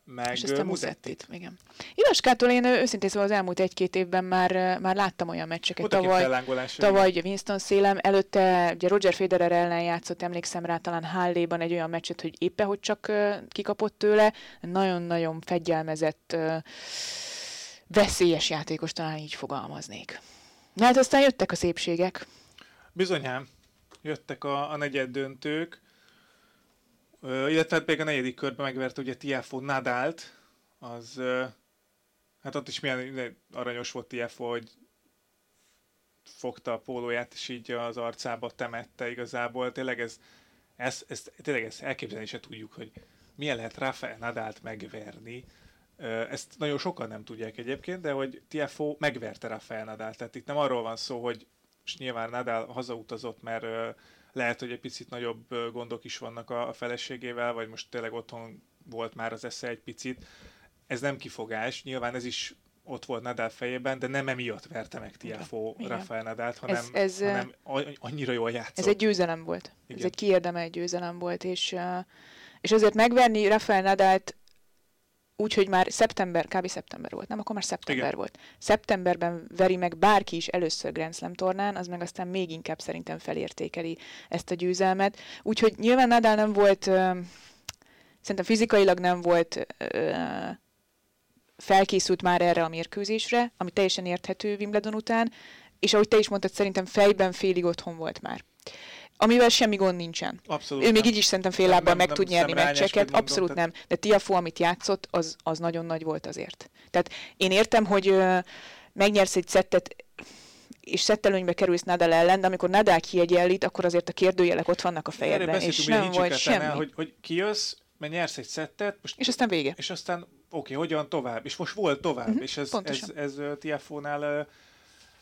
meg és aztán Muzettit. Igen. Ivaskától én őszintén szóval az elmúlt egy-két évben már, már láttam olyan meccseket. Ott tavaly, tavaly ugye Winston szélem, előtte ugye Roger Federer ellen játszott, emlékszem rá talán Halléban egy olyan meccset, hogy éppen hogy csak kikapott tőle. Nagyon-nagyon fegyelmezett, veszélyes játékos, talán így fogalmaznék. Na hát aztán jöttek a szépségek. Bizonyám, jöttek a, a negyed döntők illetve hát még a negyedik körben megverte ugye Tiafo Nadált, az hát ott is milyen aranyos volt Tiafo, hogy fogta a pólóját, és így az arcába temette igazából. Tényleg ez, ez, ez tényleg ezt elképzelni se tudjuk, hogy milyen lehet Rafael Nadált megverni. Ezt nagyon sokan nem tudják egyébként, de hogy Tiafo megverte Rafael Nadált. Tehát itt nem arról van szó, hogy és nyilván Nadal hazautazott, mert lehet, hogy egy picit nagyobb gondok is vannak a, feleségével, vagy most tényleg otthon volt már az esze egy picit. Ez nem kifogás, nyilván ez is ott volt Nadal fejében, de nem emiatt verte meg Tiafo Rafael Nadalt, hanem, ez, ez, hanem annyira jól játszott. Ez egy győzelem volt. Igen. Ez egy kiérdemelt győzelem volt, és, és azért megverni Rafael Nadalt úgyhogy már szeptember, kb. szeptember volt, nem? Akkor már szeptember Igen. volt. Szeptemberben veri meg bárki is először Grand Slam tornán, az meg aztán még inkább szerintem felértékeli ezt a győzelmet. Úgyhogy nyilván Nadal nem volt, uh, szerintem fizikailag nem volt uh, felkészült már erre a mérkőzésre, ami teljesen érthető Wimbledon után, és ahogy te is mondtad, szerintem fejben félig otthon volt már amivel semmi gond nincsen. Abszolút ő még így is szerintem fél lábban meg nem, tud nyerni meccseket, abszolút nem. De Tiafo, amit játszott, az, az nagyon nagy volt azért. Tehát én értem, hogy ö, megnyersz egy szettet, és szettelőnybe kerülsz Nadal ellen, de amikor Nadal kiegyenlít, akkor azért a kérdőjelek ott vannak a fejedben, és nem volt semmi. hogy, hogy kijössz, mert nyersz egy szettet. Most, és aztán vége. És aztán oké, okay, hogyan tovább? És most volt tovább, uh-huh, és ez, ez, ez, ez Tiafónál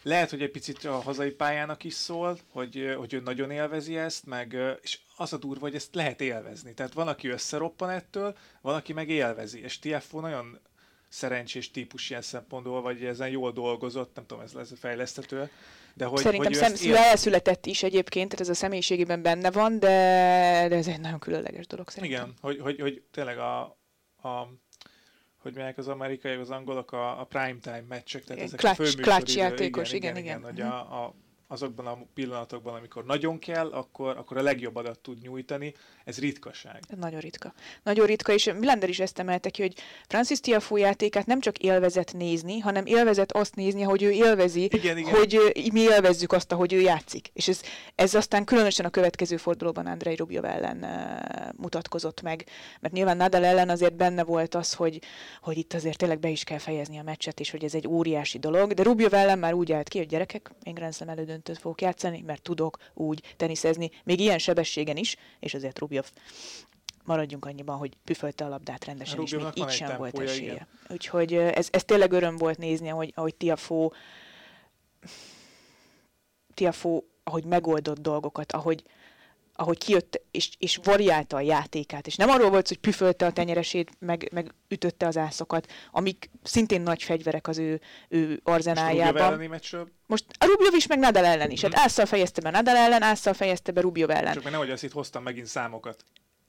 lehet, hogy egy picit a hazai pályának is szól, hogy, hogy ő nagyon élvezi ezt, meg, és az a durva, hogy ezt lehet élvezni. Tehát van, aki összeroppan ettől, van, aki meg élvezi. És TFO nagyon szerencsés típus ilyen szempontból, vagy ezen jól dolgozott, nem tudom, ez lesz fejlesztető. De hogy, Szerintem hogy szem, él... elszületett is egyébként, tehát ez a személyiségében benne van, de, de ez egy nagyon különleges dolog szerintem. Igen, hogy, hogy, hogy tényleg a, a hogy melyek az amerikaiak, az angolok a, a prime time meccsek, tehát ezek clutch, a clutch játékos, igen, igen, igen, igen, igen, hogy a, a, azokban a pillanatokban, amikor nagyon kell, akkor, akkor a legjobb adat tud nyújtani. Ez ritkaság. Nagyon ritka. Nagyon ritka, és Milender is ezt emelte ki, hogy Francis Tiafoe játékát nem csak élvezett nézni, hanem élvezett azt nézni, hogy ő élvezi, igen, igen. hogy mi élvezzük azt, ahogy ő játszik. És ez, ez aztán különösen a következő fordulóban Andrei Rubjov ellen uh, mutatkozott meg, mert nyilván Nadal ellen azért benne volt az, hogy, hogy itt azért tényleg be is kell fejezni a meccset, és hogy ez egy óriási dolog, de Rubjov ellen már úgy állt ki, hogy gyerekek, én Grand Slam elődöntőt fogok játszani, mert tudok úgy teniszezni, még ilyen sebességen is, és azért Rubjov maradjunk annyiban, hogy püfölte a labdát rendesen, és még így sem volt esélye. Igen. Úgyhogy ez, ez tényleg öröm volt nézni, ahogy, ahogy Tiafó Tiafó, ahogy megoldott dolgokat, ahogy, ahogy kijött és, és variálta a játékát, és nem arról volt, hogy püfölte a tenyeresét, meg, meg ütötte az ászokat, amik szintén nagy fegyverek az ő, ő arzenájában. Most, Most a Rubjov is, meg Nadal ellen is. Mm. Hát ásszal fejezte be Nadal ellen, ásszal fejezte be Rubjov ellen. Csak mert nehogy azt itt hoztam megint számokat.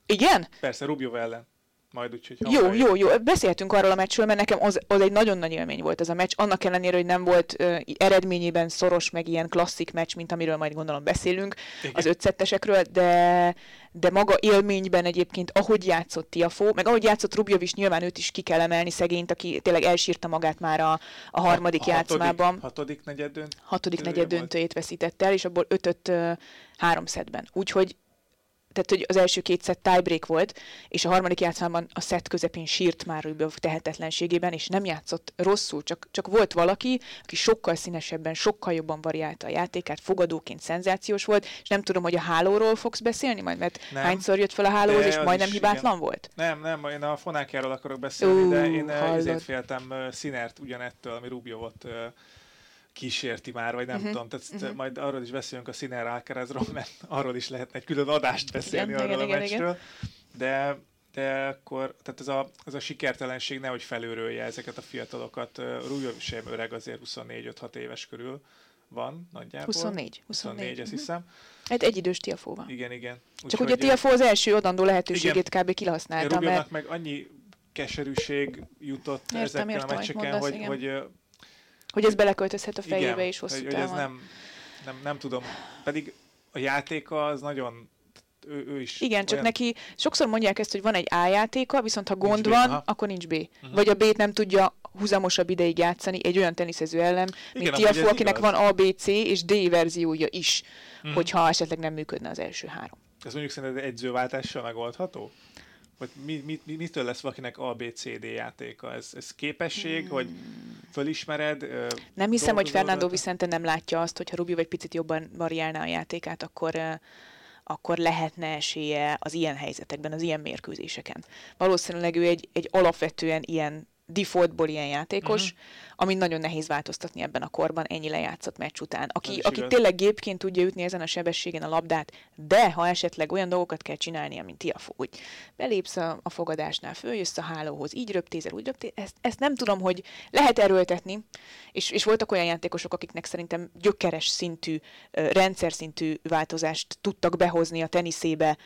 Igen? Persze, Rubjov ellen majd úgyhogy... Jó, jó, jó. Beszélhetünk arról a meccsről, mert nekem az, az egy nagyon nagy élmény volt ez a meccs, annak ellenére, hogy nem volt uh, eredményében szoros, meg ilyen klasszik meccs, mint amiről majd gondolom beszélünk, Igen. az ötszettesekről, de, de maga élményben egyébként, ahogy játszott Tiafó, meg ahogy játszott Rubjov is, nyilván őt is ki kell emelni szegényt, aki tényleg elsírta magát már a, a harmadik a, a játszmában. Hatodik, hatodik negyed dönt? Hatodik negyed döntőjét veszített el, és abból ötöt uh, három szedben. Úgyhogy tehát hogy az első két szett tiebreak volt, és a harmadik játszmában a szett közepén sírt már Rubjov tehetetlenségében, és nem játszott rosszul, csak, csak volt valaki, aki sokkal színesebben, sokkal jobban variálta a játékát, fogadóként szenzációs volt, és nem tudom, hogy a hálóról fogsz beszélni majd, mert nem, hányszor jött fel a hálóhoz, és majdnem hibátlan igen. volt? Nem, nem, én a fonákjáról akarok beszélni, uh, de én ezért féltem uh, Színert ugyanettől, ami Rubjovot uh, kísérti már, vagy nem uh-huh. tudom, tehát uh-huh. majd arról is beszélünk a Sinner Alcarazról, [laughs] mert arról is lehetne egy külön adást beszélni igen, arról igen, a meccsről. Igen. De, de akkor, tehát ez a, ez a sikertelenség nehogy felőrölje ezeket a fiatalokat. Rújó sem öreg, azért 24-5-6 éves körül van nagyjából. 24. 24, 24 ezt hiszem. Hát egy idős Tiafó van. Igen, igen. Úgy Csak hogy a Tiafó az első adandó lehetőségét igen, kb. kihasználta. Mert... meg annyi keserűség jutott értem, ezekkel értem, a meccseken, hogy, hogy, hogy hogy ez beleköltözhet a fejébe Igen, is hosszú hogy, hogy ez nem, nem, nem tudom. Pedig a játéka az nagyon ő, ő is Igen, olyan... csak neki sokszor mondják ezt, hogy van egy A játéka, viszont ha gond nincs van, B, akkor nincs B. Uh-huh. Vagy a B-t nem tudja húzamosabb ideig játszani egy olyan teniszező ellen, mint Tiafo, akinek igaz. van A, B, C és D verziója is, uh-huh. hogyha esetleg nem működne az első három. Ez mondjuk szerinted egyzőváltással megoldható? Vagy mi, mi, mi, mitől lesz valakinek ABCD játéka? Ez, ez képesség, hmm. hogy fölismered? Nem hiszem, hogy Fernando Vicente nem látja azt, hogyha Rubio egy picit jobban variálná a játékát, akkor akkor lehetne esélye az ilyen helyzetekben, az ilyen mérkőzéseken. Valószínűleg ő egy, egy alapvetően ilyen defaultból ilyen játékos, uh-huh. ami nagyon nehéz változtatni ebben a korban ennyi lejátszott meccs után. Aki, aki tényleg gépként tudja ütni ezen a sebességen a labdát, de ha esetleg olyan dolgokat kell csinálnia, mint Tiafó, hogy belépsz a, a fogadásnál, följössz a hálóhoz, így röptézel, úgy röptézel, ezt, ezt nem tudom, hogy lehet erőltetni, és, és voltak olyan játékosok, akiknek szerintem gyökeres szintű, rendszer szintű változást tudtak behozni a teniszébe,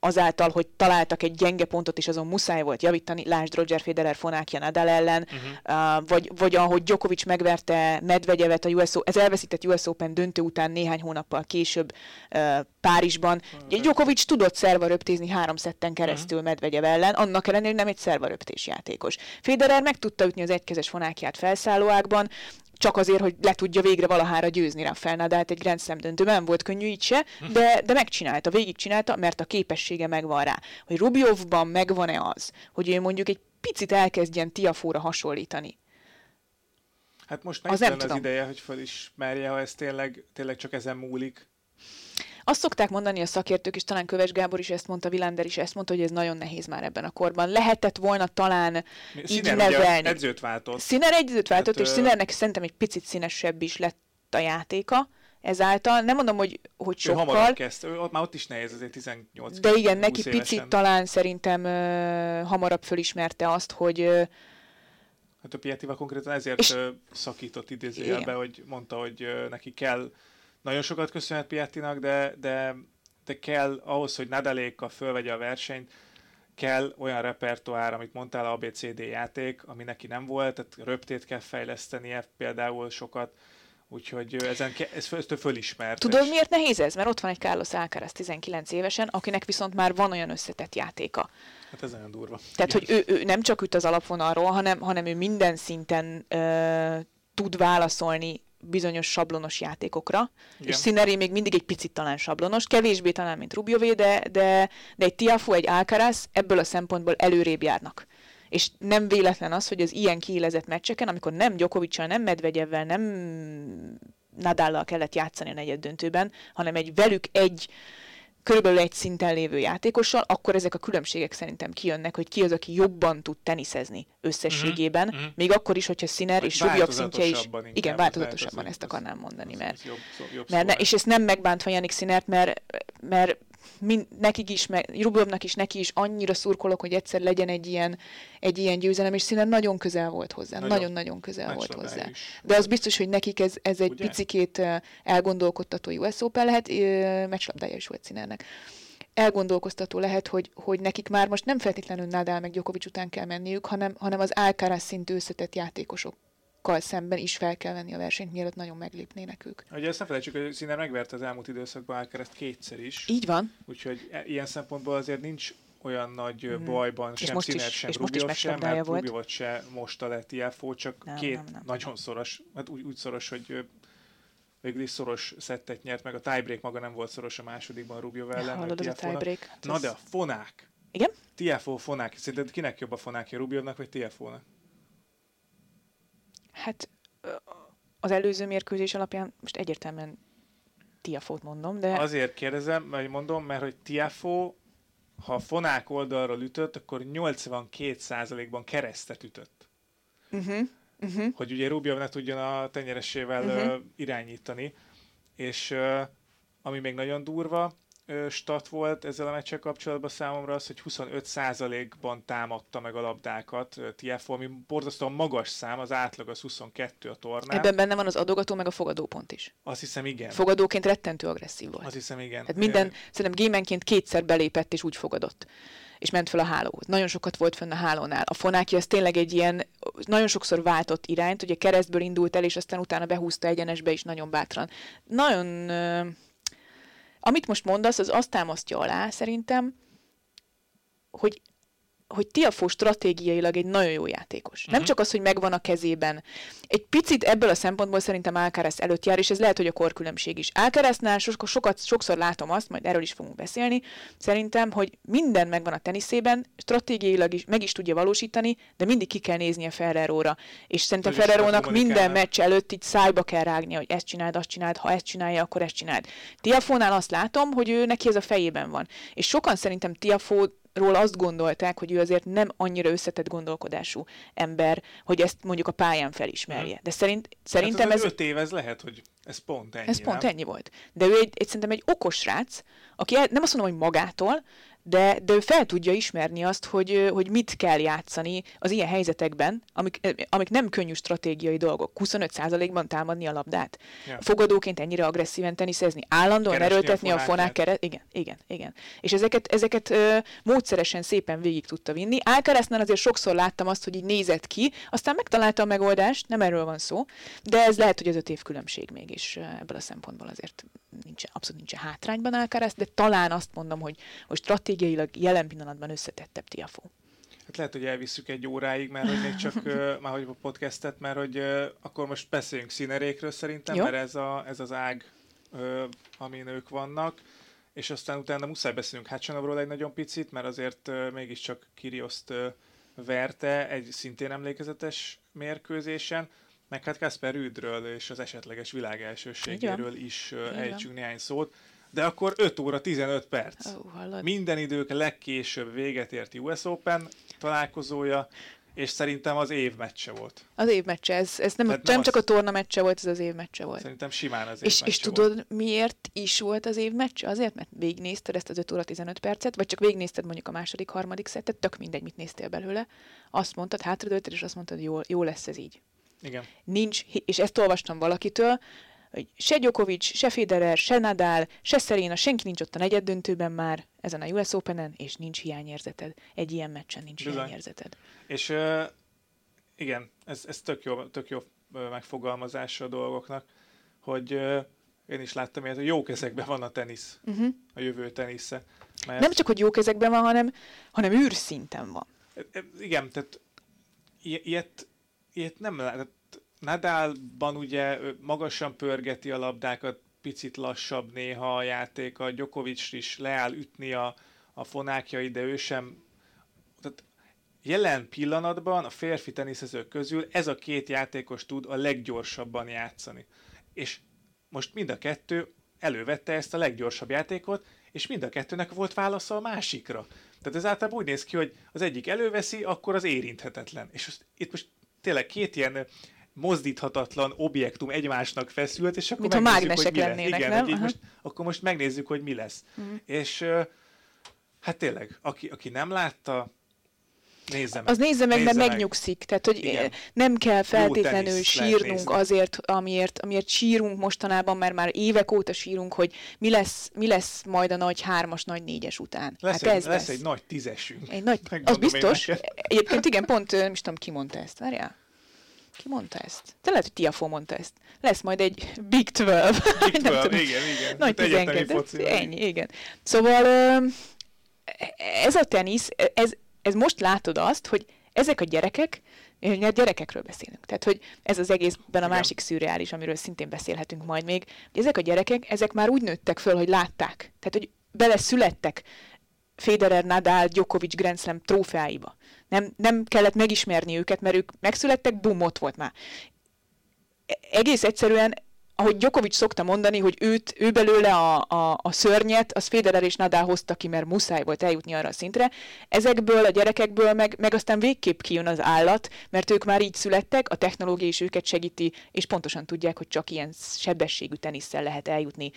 azáltal, hogy találtak egy gyenge pontot, és azon muszáj volt javítani, lásd Roger Federer Fonákja Nadal ellen, uh-huh. vagy, vagy ahogy Djokovic megverte Medvegyevet a US, ez elveszített US Open döntő után néhány hónappal később Párizsban. Uh-huh. Djokovic tudott szervaröptézni három szetten keresztül uh-huh. Medvegyev ellen, annak ellenére, hogy nem egy szervaröptés játékos. Federer meg tudta ütni az egykezes Fonákját felszállóákban, csak azért, hogy le tudja végre valahára győzni Rafael Nadalt egy Grand Slam döntőben, nem volt könnyű így se, de, de megcsinálta, végigcsinálta, mert a képessége megvan rá. Hogy Rubjovban megvan-e az, hogy ő mondjuk egy picit elkezdjen Tiafóra hasonlítani. Hát most meg az, nem az ideje, hogy felismerje, ha ez tényleg, tényleg csak ezen múlik. Azt szokták mondani a szakértők, és talán Köves Gábor is ezt mondta, Vilander is ezt mondta, hogy ez nagyon nehéz már ebben a korban. Lehetett volna talán Színer így nevelni. edzőt váltott. Színer edzőt váltott, hát, és Színernek szerintem egy picit színesebb is lett a játéka ezáltal. Nem mondom, hogy, hogy sokkal. Ő hamarabb kezdte, ő, ott, már ott is nehéz, azért 18 De igen, neki évesen. picit talán szerintem uh, hamarabb fölismerte azt, hogy uh, Hát a Pietival konkrétan ezért és... szakított idézőjelbe, hogy mondta, hogy neki kell, nagyon sokat köszönhet Pietinak, de, de, de kell ahhoz, hogy Nadaléka fölvegye a versenyt, kell olyan repertoár, amit mondtál, ABCD játék, ami neki nem volt, tehát röptét kell fejlesztenie például sokat, Úgyhogy ezen ke- ez föl, fölismert. Tudod, miért nehéz ez? Mert ott van egy Carlos Alcaraz 19 évesen, akinek viszont már van olyan összetett játéka. Hát ez nagyon durva. Tehát, Igen. hogy ő, ő nem csak üt az alapvonalról, hanem, hanem ő minden szinten ö, tud válaszolni bizonyos sablonos játékokra, Igen. és Színeri még mindig egy picit talán sablonos, kevésbé talán, mint Rubjové, de, de, de egy Tiafo, egy Alcaraz ebből a szempontból előrébb járnak. És nem véletlen az, hogy az ilyen kiélezett meccseken, amikor nem Gyokovicsal, nem Medvegyevvel, nem Nadállal kellett játszani a negyed döntőben, hanem egy velük egy körülbelül egy szinten lévő játékossal, akkor ezek a különbségek szerintem kijönnek, hogy ki az, aki jobban tud teniszezni összességében, uh-huh. még akkor is, hogyha Sziner és Rubjok szintje is. Igen, változatosabban ezt akarnám mondani, mert, jobb, jobb mert ne, és ezt nem megbántva Janik Szinert, mert, mert mind, nekik is, meg Rubovnak is, neki is annyira szurkolok, hogy egyszer legyen egy ilyen, egy ilyen győzelem, és színen nagyon közel volt hozzá, nagyon-nagyon közel volt hozzá. Is. De az biztos, hogy nekik ez, ez egy Ugye? picikét elgondolkodtató US Open lehet, meccslabdája is volt színenek elgondolkoztató lehet, hogy, hogy nekik már most nem feltétlenül Nadal meg Djokovic után kell menniük, hanem, hanem az Alcaraz szintű összetett játékosok szemben is fel kell venni a versenyt, mielőtt nagyon meglépnének ők. Ugye ezt ne felejtsük, hogy színe megverte az elmúlt időszakban Alcaraz kétszer is. Így van. Úgyhogy e- ilyen szempontból azért nincs olyan nagy mm. bajban sem Sziner, sem is sem, mert volt. Rubio se most a lett IFO, csak nem, két nem, nem. nagyon szoros, hát úgy, úgy szoros, hogy végül is szoros szettet nyert, meg a tiebreak maga nem volt szoros a másodikban Rubio ellen. Hallod, az a tiebreak. Na de a fonák. Igen? TFO fonák. Szerinted kinek jobb a fonákja, Rubiovnak vagy TFO-nak? Hát az előző mérkőzés alapján most egyértelműen Tiafót mondom, de... Azért kérdezem, vagy mondom, mert hogy Tiafó, ha a fonák oldalról ütött, akkor 82%-ban keresztet ütött. Uh-huh. Uh-huh. Hogy ugye Rubio ne tudjon a tenyeresével uh-huh. irányítani. És ami még nagyon durva, stat volt ezzel a meccsel kapcsolatban számomra az, hogy 25%-ban támadta meg a labdákat TFO, ami borzasztóan magas szám, az átlag az 22 a tornán. Ebben benne van az adogató meg a fogadópont is. Azt hiszem, igen. Fogadóként rettentő agresszív volt. Azt hiszem, igen. Tehát minden, szerintem gémenként kétszer belépett és úgy fogadott és ment fel a hálóhoz. Nagyon sokat volt fönn a hálónál. A fonáki az tényleg egy ilyen, nagyon sokszor váltott irányt, ugye keresztből indult el, és aztán utána behúzta egyenesbe is nagyon bátran. Nagyon amit most mondasz, az azt támasztja alá szerintem, hogy hogy Tiafó stratégiailag egy nagyon jó játékos. Uh-huh. Nem mhm. csak az, hogy megvan a kezében. Egy picit ebből a szempontból szerintem Alcaraz előtt jár, és ez lehet, hogy a korkülönbség is. Alcaraznál so- sokat, sokszor látom azt, majd erről is fogunk beszélni, szerintem, hogy minden megvan a teniszében, stratégiailag is meg is tudja valósítani, de mindig ki kell nézni a Ferreróra. És szerintem Ferrerónak minden meccs előtt így szájba kell rágni, hogy ezt csináld, azt csináld, ha ezt csinálja, akkor ezt csináld. Tiafónál azt látom, hogy ő neki ez a fejében van. És sokan szerintem Tiafó ról azt gondolták, hogy ő azért nem annyira összetett gondolkodású ember, hogy ezt mondjuk a pályán felismerje. De szerint, szerintem hát ez... Öt év ez lehet, hogy ez pont ennyi, Ez pont nem? ennyi volt. De ő egy, egy, szerintem egy okos srác, aki el, nem azt mondom, hogy magától, de, de ő fel tudja ismerni azt, hogy, hogy mit kell játszani az ilyen helyzetekben, amik, amik nem könnyű stratégiai dolgok. 25%-ban támadni a labdát. Ja. Fogadóként ennyire agresszíven teniszezni, állandóan Keresni erőltetni a, a fonák keret. Igen, igen, igen. És ezeket, ezeket ö, módszeresen szépen végig tudta vinni. Álkeresznál azért sokszor láttam azt, hogy így nézett ki, aztán megtalálta a megoldást, nem erről van szó, de ez lehet, hogy az öt év különbség mégis ebből a szempontból azért nincs, abszolút nincs hátrányban Alcaraz, de talán azt mondom, hogy, hogy stratégiailag jelen pillanatban összetettebb Tiafó. Hát lehet, hogy elvisszük egy óráig, mert hogy még csak [laughs] már hogy a podcastet, mert hogy akkor most beszéljünk színerékről szerintem, Jó. mert ez, a, ez az ág, amin ők vannak, és aztán utána muszáj beszélnünk Hácsanovról egy nagyon picit, mert azért mégiscsak Kirioszt verte egy szintén emlékezetes mérkőzésen, meg hát Kasper Rüdről és az esetleges világelsőségéről is ejtsünk néhány szót. De akkor 5 óra 15 perc. Oh, Minden idők legkésőbb véget ért US Open találkozója, és szerintem az év meccse volt. Az év meccse, ez, ez nem, nem, nem csak a torna meccse volt, ez az év meccse volt. Szerintem simán az év és, és tudod, volt. miért is volt az év meccse? Azért, mert végignézted ezt az 5 óra 15 percet, vagy csak végignézted mondjuk a második, harmadik szettet, tök mindegy, mit néztél belőle. Azt mondtad, hátradőlted, és azt mondtad, jó, jó lesz ez így. Igen. Nincs, és ezt olvastam valakitől, hogy se Djokovic, se Federer, se Nadal, se Serena, senki nincs ott a negyed döntőben már ezen a US Open-en, és nincs hiányérzeted. Egy ilyen meccsen nincs Bizony. hiányérzeted. És uh, igen, ez, ez tök jó, tök jó megfogalmazása a dolgoknak, hogy uh, én is láttam hogy jó kezekben van a tenisz, uh-huh. a jövő tenisze. Mert... Nem csak, hogy jó kezekben van, hanem, hanem űrszinten van. Igen, tehát ilyet, ilyet nem lehet. Nadalban ugye magasan pörgeti a labdákat, picit lassabb néha a játék, a Djokovic is leáll ütni a, a fonákjai, de ő sem... Tehát jelen pillanatban a férfi teniszezők közül ez a két játékos tud a leggyorsabban játszani. És most mind a kettő elővette ezt a leggyorsabb játékot, és mind a kettőnek volt válasza a másikra. Tehát ez általában úgy néz ki, hogy az egyik előveszi, akkor az érinthetetlen. És itt most tényleg két ilyen mozdíthatatlan objektum egymásnak feszült, és akkor Mint megnézzük, hogy mi lennének, lesz. Igen, nem? most, akkor most megnézzük, hogy mi lesz. Uh-huh. És hát tényleg, aki, aki nem látta, Nézze meg. Az nézze meg, nézze mert meg. megnyugszik. Tehát, hogy Igen. nem kell feltétlenül sírnunk azért, amiért, amiért sírunk mostanában, mert már évek óta sírunk, hogy mi lesz, mi lesz majd a nagy hármas, nagy négyes után. Lesz, hát egy, ez lesz, lesz egy nagy tízesünk. Egy nagy, [laughs] az biztos. Egyébként igen, pont nem is tudom, ki mondta ezt. Várjál. Ki mondta ezt? De lehet, hogy Tiafó mondta ezt. Lesz majd egy Big 12. Big [laughs] 12, igen, igen. Nagy 12. Ennyi, igen. Szóval ez a tenisz, ez, ez most látod azt, hogy ezek a gyerekek, a gyerekekről beszélünk. Tehát, hogy ez az egészben a másik szürreális, amiről szintén beszélhetünk majd még, ezek a gyerekek, ezek már úgy nőttek föl, hogy látták. Tehát, hogy bele születtek Federer, Nadal, Djokovic Grand Slam trófeáiba. Nem, nem kellett megismerni őket, mert ők megszülettek, bum, ott volt már. Egész egyszerűen ahogy Djokovic szokta mondani, hogy őt, ő belőle a, a, a szörnyet, az Federer és Nadal hozta ki, mert muszáj volt eljutni arra a szintre. Ezekből a gyerekekből meg, meg aztán végképp kijön az állat, mert ők már így születtek, a technológia is őket segíti, és pontosan tudják, hogy csak ilyen sebességű tenisszel lehet eljutni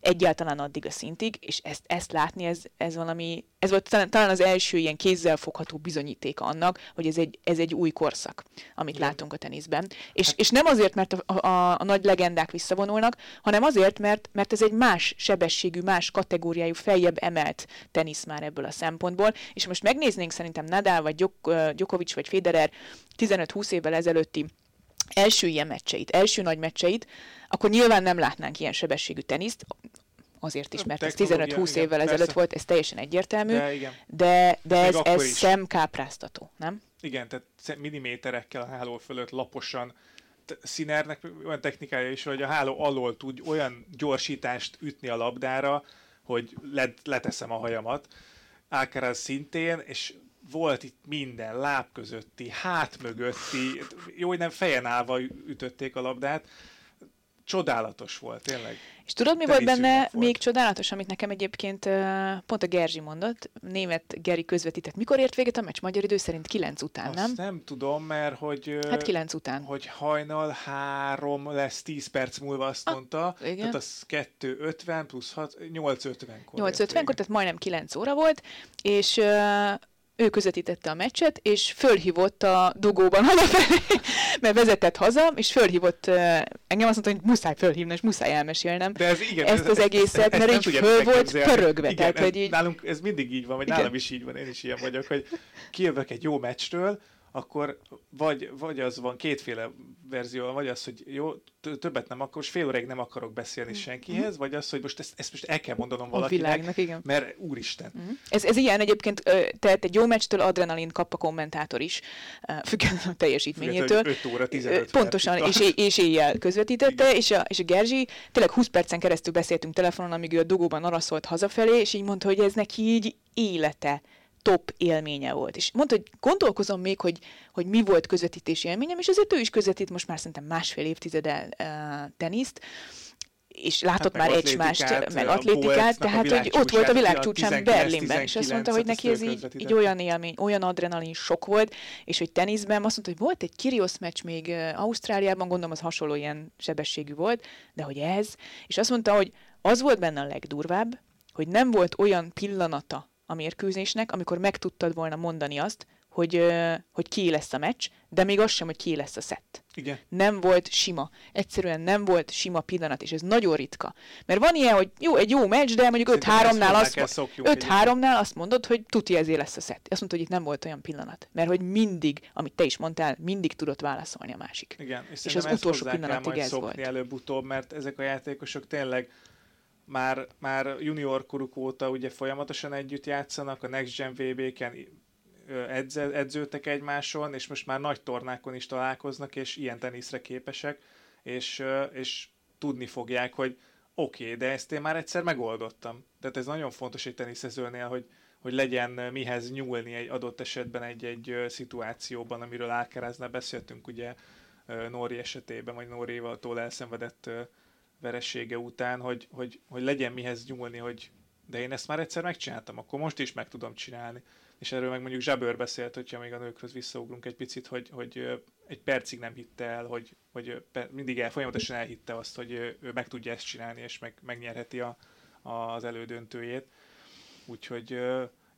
egyáltalán addig a szintig, és ezt, ezt látni, ez, ez valami, ez volt talán, az első ilyen kézzel fogható bizonyíték annak, hogy ez egy, ez egy új korszak, amit Igen. látunk a teniszben. És, hát- és nem azért, mert a, a, a nagy legendák visszavonulnak, hanem azért, mert, mert ez egy más sebességű, más kategóriájú, feljebb emelt tenisz már ebből a szempontból. És most megnéznénk szerintem Nadal, vagy Djokovic, vagy Federer 15-20 évvel ezelőtti első ilyen meccseit, első nagy meccseit, akkor nyilván nem látnánk ilyen sebességű teniszt, azért is, mert ez 15-20 évvel ezelőtt persze. volt, ez teljesen egyértelmű, de, igen. de, de ez, ez szemkápráztató, nem? Igen, tehát milliméterekkel a háló fölött laposan Színernek olyan technikája is, hogy a háló alól tud olyan gyorsítást ütni a labdára, hogy leteszem a hajamat. Alcaraz szintén, és volt itt minden, láb közötti, hát mögötti, jó, hogy nem fejen állva ütötték a labdát, csodálatos volt, tényleg. És tudod, mi volt benne volt. még csodálatos, amit nekem egyébként pont a Gerzsi mondott, német Geri közvetített. Mikor ért véget a meccs? Magyar idő szerint 9 után, Azt nem? nem tudom, mert hogy... Hát 9 után. Hogy hajnal 3 lesz 10 perc múlva, azt ah, mondta. Igen. Tehát az 2.50 plusz 6, 8.50-kor. 8.50-kor, tehát majdnem 9 óra volt, és ő közvetítette a meccset, és fölhívott a dugóban hazafelé, [laughs] mert vezetett haza, és fölhívott, engem azt mondta, hogy muszáj fölhívni, és muszáj elmesélnem De ez, igen, ezt az ez, egészet, ez, mert így föl volt pörögve. Igen, tehát, ez, hogy így... Nálunk ez mindig így van, vagy igen. nálam is így van, én is ilyen vagyok, hogy kijövök egy jó meccsről, akkor vagy, vagy az van kétféle verzió, vagy az, hogy jó, többet nem akkor, most fél óráig nem akarok beszélni mm-hmm. senkihez, vagy az, hogy most ezt, ezt most el kell mondanom valakinek, a világnak, igen. mert úristen. Mm-hmm. Ez, ez ilyen egyébként, tehát egy jó meccstől adrenalin kap a kommentátor is, függetlenül a teljesítményétől. 5 óra 15 Pontosan, és, és éjjel közvetítette, és a, és a Gerzsi, tényleg 20 percen keresztül beszéltünk telefonon, amíg ő a dugóban araszolt hazafelé, és így mondta, hogy ez neki így élete top élménye volt. És mondta, hogy gondolkozom még, hogy, hogy mi volt közvetítési élményem, és azért ő is közvetít most már szerintem másfél évtizede uh, teniszt, és látott hát már egymást, meg atlétikát, tehát hogy ott volt a világcsúcsán Berlinben, és azt mondta, hogy neki ez így, így olyan élmény, olyan adrenalin sok volt, és hogy teniszben azt mondta, hogy volt egy Kyrgios meccs még Ausztráliában, gondolom az hasonló ilyen sebességű volt, de hogy ez, és azt mondta, hogy az volt benne a legdurvább, hogy nem volt olyan pillanata a mérkőzésnek, amikor meg tudtad volna mondani azt, hogy, hogy ki lesz a meccs, de még az sem, hogy ki lesz a szett. Igen. Nem volt sima. Egyszerűen nem volt sima pillanat, és ez nagyon ritka. Mert van ilyen, hogy jó, egy jó meccs, de mondjuk 5-3-nál azt, 5-3-nál azt mondod, hogy tuti ezért lesz a szett. Azt mondta, hogy itt nem volt olyan pillanat. Mert hogy mindig, amit te is mondtál, mindig tudott válaszolni a másik. Igen, és, és az utolsó pillanatig ez volt. előbb-utóbb, mert ezek a játékosok tényleg már, már junior koruk óta ugye folyamatosan együtt játszanak, a Next Gen VB-ken edze, edzőtek egymáson, és most már nagy tornákon is találkoznak, és ilyen teniszre képesek, és, és tudni fogják, hogy oké, okay, de ezt én már egyszer megoldottam. Tehát ez nagyon fontos egy teniszezőnél, hogy, hogy legyen mihez nyúlni egy adott esetben egy-egy szituációban, amiről Alcarazna beszéltünk ugye Nóri esetében, vagy Nórival elszenvedett veressége után, hogy, hogy, hogy legyen mihez nyúlni, hogy de én ezt már egyszer megcsináltam, akkor most is meg tudom csinálni és erről meg mondjuk Zsabőr beszélt, hogyha még a nőkhöz visszaugrunk egy picit, hogy, hogy egy percig nem hitte el, hogy, hogy mindig el, folyamatosan elhitte azt, hogy ő meg tudja ezt csinálni, és meg, megnyerheti a, az elődöntőjét. Úgyhogy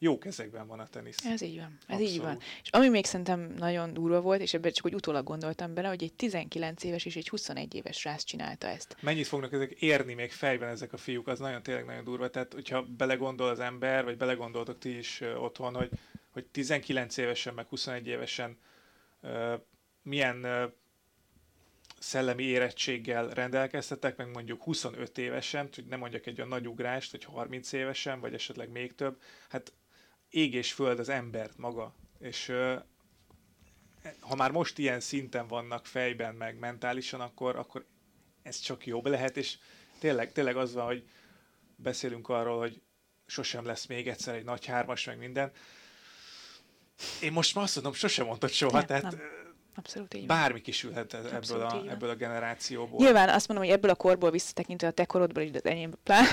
jó kezekben van a tenisz. Ez így van, ez Abszolút. így van. És ami még szerintem nagyon durva volt, és ebben csak úgy utólag gondoltam bele, hogy egy 19 éves és egy 21 éves srác csinálta ezt. Mennyit fognak ezek érni még fejben ezek a fiúk, az nagyon tényleg nagyon durva. Tehát, hogyha belegondol az ember, vagy belegondoltok ti is otthon, hogy, hogy 19 évesen, meg 21 évesen uh, milyen uh, szellemi érettséggel rendelkeztetek, meg mondjuk 25 évesen, hogy nem mondjak egy olyan nagy ugrást, hogy 30 évesen, vagy esetleg még több, hát ég és föld az embert maga. És ha már most ilyen szinten vannak fejben, meg mentálisan, akkor, akkor ez csak jobb lehet, és tényleg, tényleg az van, hogy beszélünk arról, hogy sosem lesz még egyszer egy nagy hármas, meg minden. Én most már azt mondom, sosem mondtad soha, nem, tehát nem. Abszolút így Bármi kisülhet ebből, Abszolút a, ebből a generációból. Nyilván azt mondom, hogy ebből a korból visszatekintve a te korodból de enyém plán.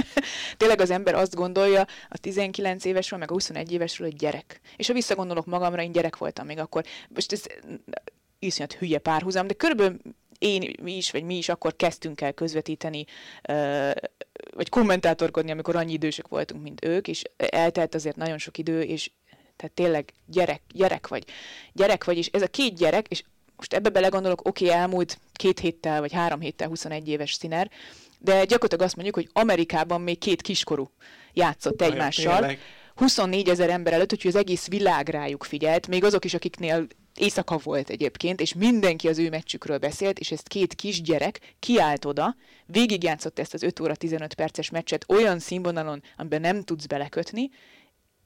[laughs] Tényleg az ember azt gondolja a 19 évesről, meg a 21 évesről, hogy gyerek. És ha visszagondolok magamra, én gyerek voltam még akkor. Most ez iszonyat hülye párhuzam, de körülbelül én mi is, vagy mi is akkor kezdtünk el közvetíteni, vagy kommentátorkodni, amikor annyi idősek voltunk, mint ők, és eltelt azért nagyon sok idő, és tehát tényleg gyerek, gyerek vagy. Gyerek vagy, és ez a két gyerek, és most ebbe belegondolok, oké, okay, elmúlt két héttel, vagy három héttel 21 éves színer, de gyakorlatilag azt mondjuk, hogy Amerikában még két kiskorú játszott egymással. 24 ezer ember előtt, úgyhogy az egész világ rájuk figyelt, még azok is, akiknél éjszaka volt egyébként, és mindenki az ő meccsükről beszélt, és ezt két kisgyerek kiállt oda, végigjátszott ezt az 5 óra 15 perces meccset olyan színvonalon, amiben nem tudsz belekötni,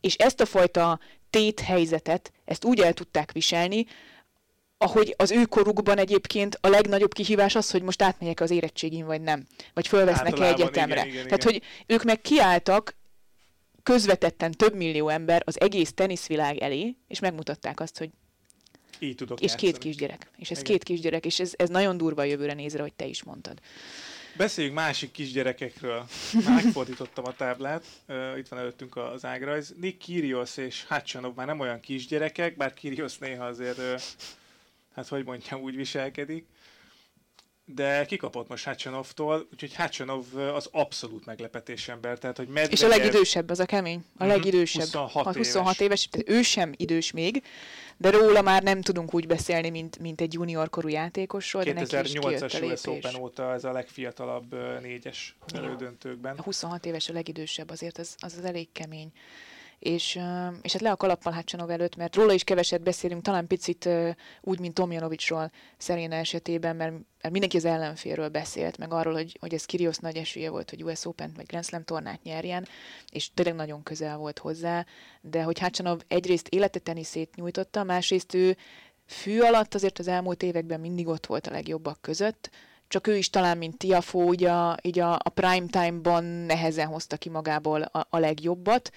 és ezt a fajta tét helyzetet, ezt úgy el tudták viselni, ahogy az ő korukban egyébként a legnagyobb kihívás az, hogy most átmegyek az érettségin, vagy nem. Vagy fölvesznek-e egyetemre. Igen, igen, Tehát, igen. hogy ők meg kiálltak közvetetten több millió ember az egész teniszvilág elé, és megmutatták azt, hogy így tudok És játszani. két kisgyerek. És ez Igen. két kisgyerek, és ez, ez nagyon durva a jövőre nézre, hogy te is mondtad. Beszéljünk másik kisgyerekekről. Megfordítottam a táblát, uh, itt van előttünk az ágrajz. Nick Kyrgios és Hacsanov már nem olyan kisgyerekek, bár Kyrgios néha azért, uh, hát hogy mondjam, úgy viselkedik. De kikapott most Hacsanovtól, úgyhogy Hacsanov az abszolút meglepetés ember. Tehát, hogy Medvedev... És a legidősebb, az a kemény. A mhm. legidősebb. 26, 26 éves. éves. Ő sem idős még, de róla már nem tudunk úgy beszélni, mint, mint egy junior korú játékosról. 2008-as US Open óta ez a legfiatalabb négyes elődöntőkben. 26 éves a legidősebb, azért az, az, az elég kemény és, és hát le a kalappal Hácsanov előtt, mert róla is keveset beszélünk, talán picit úgy, mint Tomjanovicsról Szeréna esetében, mert, mert mindenki az ellenfélről beszélt, meg arról, hogy, hogy ez Kyrgios nagy esélye volt, hogy US Open vagy Grand Slam tornát nyerjen, és tényleg nagyon közel volt hozzá, de hogy Hácsanov egyrészt élete teniszét nyújtotta, másrészt ő fű alatt azért az elmúlt években mindig ott volt a legjobbak között, csak ő is talán, mint Tiafó, így a, így a, a prime time-ban nehezen hozta ki magából a, a legjobbat,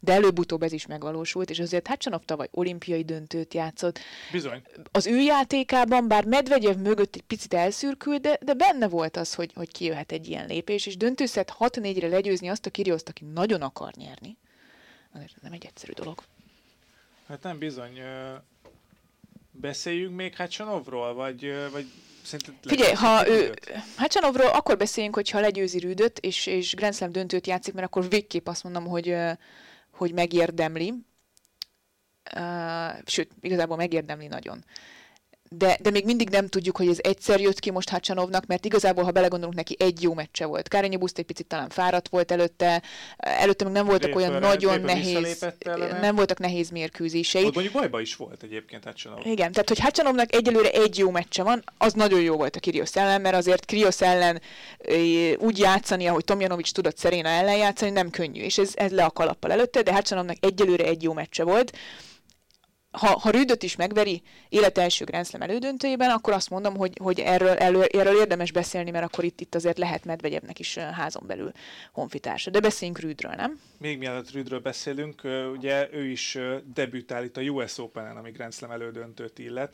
de előbb-utóbb ez is megvalósult, és azért Hacsanov tavaly olimpiai döntőt játszott. Bizony. Az ő játékában, bár Medvegyev mögött egy picit elszürkült, de, de benne volt az, hogy, hogy kijöhet egy ilyen lépés, és döntőszet 6-4-re legyőzni azt a Kirioszt, aki nagyon akar nyerni. Azért nem egy egyszerű dolog. Hát nem bizony. Beszéljünk még Hacsanovról, vagy, vagy Figyelj, ha ő, Hacsanovról akkor beszéljünk, hogyha legyőzi Rüdöt, és, és Grand Slam döntőt játszik, mert akkor végképp azt mondom, hogy, hogy megérdemli. Uh, sőt, igazából megérdemli nagyon de, de még mindig nem tudjuk, hogy ez egyszer jött ki most Hacsanovnak, mert igazából, ha belegondolunk, neki egy jó meccse volt. Kárényi Buszt egy picit talán fáradt volt előtte, előtte meg nem voltak olyan nagyon nehéz, nem voltak nehéz mérkőzései. Ott mondjuk bajba is volt egyébként Hacsanov. Igen, tehát hogy Hacsanovnak egyelőre egy jó meccse van, az nagyon jó volt a Kirios ellen, mert azért Kirios ellen úgy játszani, ahogy Tomjanovics tudott Szeréna ellen játszani, nem könnyű, és ez, ez le a kalappal előtte, de Hacsanovnak egyelőre egy jó meccse volt ha, ha Rüdöt is megveri élet első Grand Slam elődöntőjében, akkor azt mondom, hogy, hogy erről, erről, erről érdemes beszélni, mert akkor itt, itt azért lehet Medvegyevnek is házon belül honfitársa. De beszéljünk Rüdről, nem? Még mielőtt Rüdről beszélünk, ugye ő is debütál itt a US Open-en, ami Grand Slam elődöntőt illet,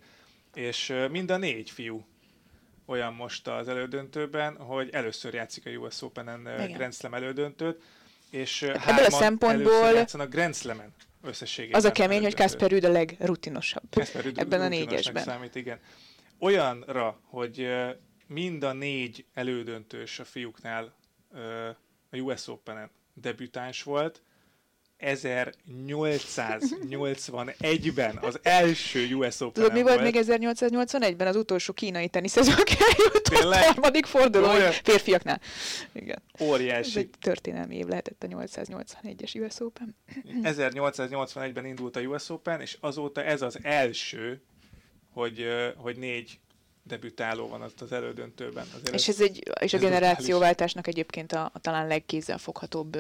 és mind a négy fiú olyan most az elődöntőben, hogy először játszik a US Open-en Grand Slam elődöntőt, és Ebből a szempontból a Grand Slam-en összességében. Az a kemény, hogy Kasper Rüd a legrutinosabb Rüd ebben a négyesben. Számít, igen. Olyanra, hogy mind a négy elődöntős a fiúknál a US Open-en debütáns volt, 1881-ben az első US Open Tudod, mi volt, még 1881-ben? Az utolsó kínai teniszező, aki eljutott a harmadik forduló férfiaknál. Igen. Óriási. Ez egy történelmi év lehetett a 881-es US Open. [clears throat] 1881-ben indult a US Open, és azóta ez az első, hogy, hogy négy debütáló van az elődöntőben. Azért és ez, egy, és a generációváltásnak egyébként a, a talán legkézzelfoghatóbb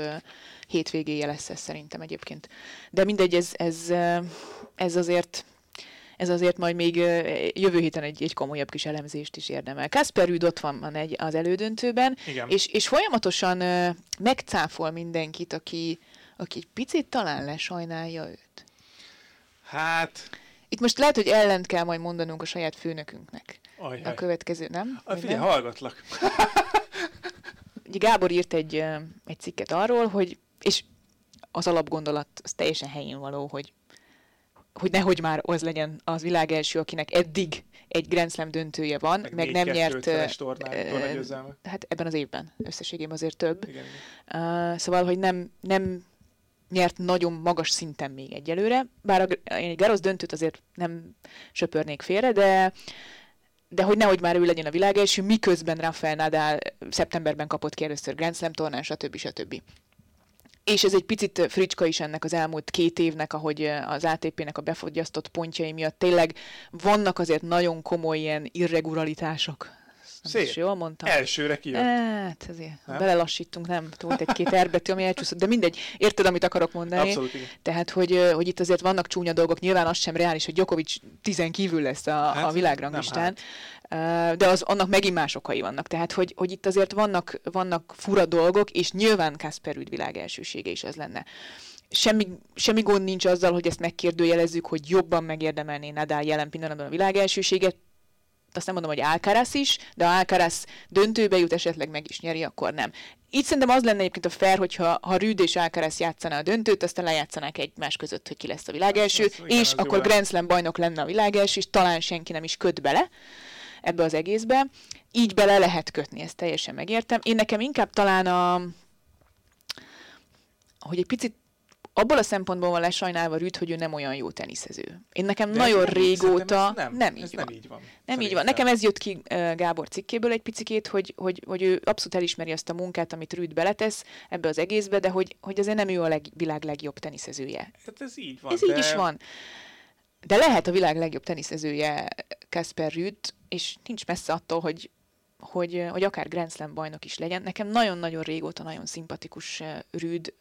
hétvégéje lesz ez szerintem egyébként. De mindegy, ez, ez, ez azért ez azért majd még jövő héten egy, egy komolyabb kis elemzést is érdemel. Kasper Rüd ott van egy, az elődöntőben, és, és folyamatosan megcáfol mindenkit, aki, aki egy picit talán lesajnálja őt. Hát... Itt most lehet, hogy ellent kell majd mondanunk a saját főnökünknek. Ajaj. A következő, nem? A, figyelj, hallgatlak. [laughs] Ugye Gábor írt egy, egy cikket arról, hogy, és az alapgondolat az teljesen helyén való, hogy hogy nehogy már az legyen az világ első, akinek eddig egy Grand Slam döntője van, meg, meg nem nyert... Tornán, uh, hát ebben az évben összességében azért több. Igen, igen. Uh, szóval, hogy nem, nem nyert nagyon magas szinten még egyelőre, bár a, én egy Garosz döntőt azért nem söpörnék félre, de de hogy nehogy már ő legyen a világ első, miközben Rafael Nadal szeptemberben kapott ki először Grand Slam tornán, stb. stb. És ez egy picit fricska is ennek az elmúlt két évnek, ahogy az ATP-nek a befogyasztott pontjai miatt tényleg vannak azért nagyon komoly ilyen irregularitások Szép. Is jól mondtam. Elsőre kijött. Hát, azért nem? belelassítunk, nem? Volt egy-két erbetű, ami elcsúszott, de mindegy. Érted, amit akarok mondani? Abszolút, igen. Tehát, hogy, hogy itt azért vannak csúnya dolgok. Nyilván az sem reális, hogy Djokovic tizen kívül lesz a, hát, a világranglistán. Hát. De az, annak megint más okai vannak. Tehát, hogy, hogy itt azért vannak, vannak fura dolgok, és nyilván Kasper világ elsősége is az lenne semmi, semmi gond nincs azzal, hogy ezt megkérdőjelezzük, hogy jobban megérdemelné Nadal jelen pillanatban a világ elsőséget, azt nem mondom, hogy Alcaraz is, de ha Alcaraz döntőbe jut, esetleg meg is nyeri, akkor nem. Így szerintem az lenne egyébként a fair, hogyha ha Rüd és Alcaraz játszaná a döntőt, aztán lejátszanák egymás között, hogy ki lesz a világelső, ez, ez, és igen, akkor Grand Slam bajnok lenne a világelső, és talán senki nem is köt bele ebbe az egészbe. Így bele lehet kötni, ezt teljesen megértem. Én nekem inkább talán a hogy egy picit abból a szempontból van lesajnálva Rüd, hogy ő nem olyan jó teniszező. Én nekem De nagyon régóta... Nem, nem, így ez van. nem így van. Nem így van. Nekem ez jött ki Gábor cikkéből egy picikét, hogy, hogy, hogy ő abszolút elismeri azt a munkát, amit Rüd beletesz ebbe az egészbe, de hogy, hogy azért nem ő a leg, világ legjobb teniszezője. Tehát ez így van. Ez de... így is van. De lehet a világ legjobb teniszezője Kasper Rüd, és nincs messze attól, hogy hogy, hogy akár Grand Slam bajnok is legyen. Nekem nagyon-nagyon régóta nagyon szimpatikus Rüd,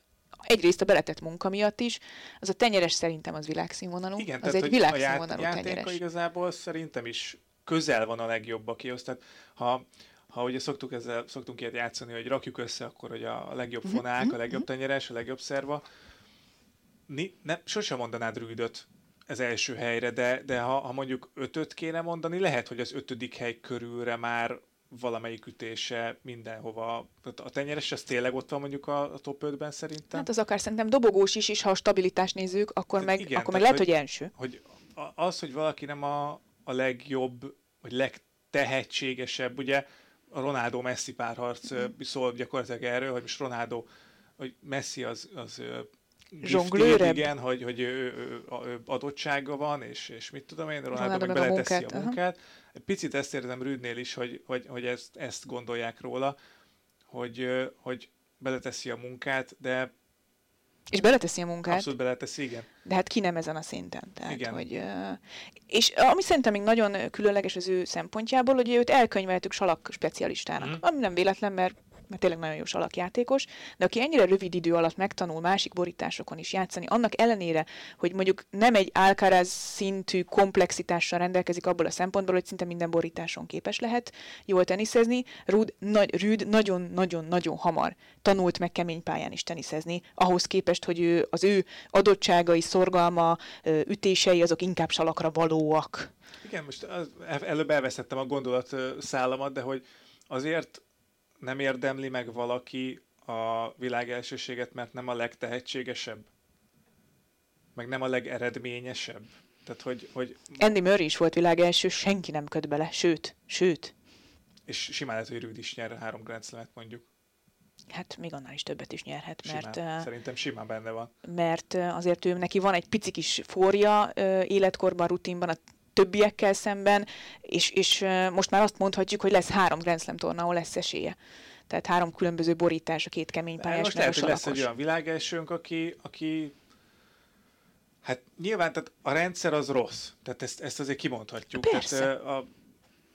egyrészt a beletett munka miatt is, az a tenyeres szerintem az világszínvonalú. Igen, az tehát, egy világszínvonalú a tenyeres. igazából szerintem is közel van a legjobbakihoz. Tehát ha, ha ugye szoktuk ezzel, szoktunk ilyet játszani, hogy rakjuk össze akkor, hogy a legjobb mhm, fonák, a mhm, legjobb mhm. tenyeres, a legjobb szerva, ni, nem, sosem mondanád Rüdöt az első helyre, de, de ha, ha mondjuk ötöt kéne mondani, lehet, hogy az ötödik hely körülre már valamelyik ütése mindenhova. A tenyeres az tényleg ott van mondjuk a, a top 5-ben szerintem? Hát az akár szerintem dobogós is, és ha a stabilitást nézzük, akkor meg, igen, akkor meg lehet, hogy, hogy első. Hogy az, hogy valaki nem a, a legjobb, vagy legtehetségesebb, ugye a Ronaldo-Messi párharc mm. szól gyakorlatilag erről, hogy most Ronaldo, hogy Messi az, az zsonglőrebb. Igen, hogy, hogy ő, ő, adottsága van, és, és mit tudom én, Ronaldo meg beleteszi a munkát. A munkát. Egy picit ezt érzem Rüdnél is, hogy, hogy, hogy ezt, ezt gondolják róla, hogy, hogy beleteszi a munkát, de és beleteszi a munkát. Abszolút beleteszi, igen. De hát ki nem ezen a szinten. Tehát, igen. Hogy, és ami szerintem még nagyon különleges az ő szempontjából, hogy őt elkönyveltük salak specialistának. Mm. Ami nem véletlen, mert mert tényleg nagyon jó salakjátékos, de aki ennyire rövid idő alatt megtanul másik borításokon is játszani, annak ellenére, hogy mondjuk nem egy Alcaraz szintű komplexitással rendelkezik abból a szempontból, hogy szinte minden borításon képes lehet jól teniszezni, Rud, nagy, Rüd nagyon-nagyon-nagyon hamar tanult meg kemény pályán is teniszezni, ahhoz képest, hogy ő, az ő adottságai, szorgalma, ütései azok inkább salakra valóak. Igen, most előbb elveszettem a gondolat szállamat, de hogy azért nem érdemli meg valaki a világ elsőséget, mert nem a legtehetségesebb? Meg nem a legeredményesebb? Tehát, hogy, hogy... Andy Murray is volt világ első, senki nem köt bele, sőt, sőt. És simán lehet, hogy Rüd is nyer három Grand mondjuk. Hát még annál is többet is nyerhet, simán. mert... Uh, Szerintem simán benne van. Mert azért ő neki van egy pici kis forja életkorban, rutinban, a többiekkel szemben, és, és most már azt mondhatjuk, hogy lesz három Grand Slam torna, ahol lesz esélye. Tehát három különböző borítás a két kemény pályás Most lehet, hogy lesz egy olyan világelsőnk, aki, aki Hát nyilván tehát a rendszer az rossz, tehát ezt, ezt azért kimondhatjuk. Persze. Tehát, a,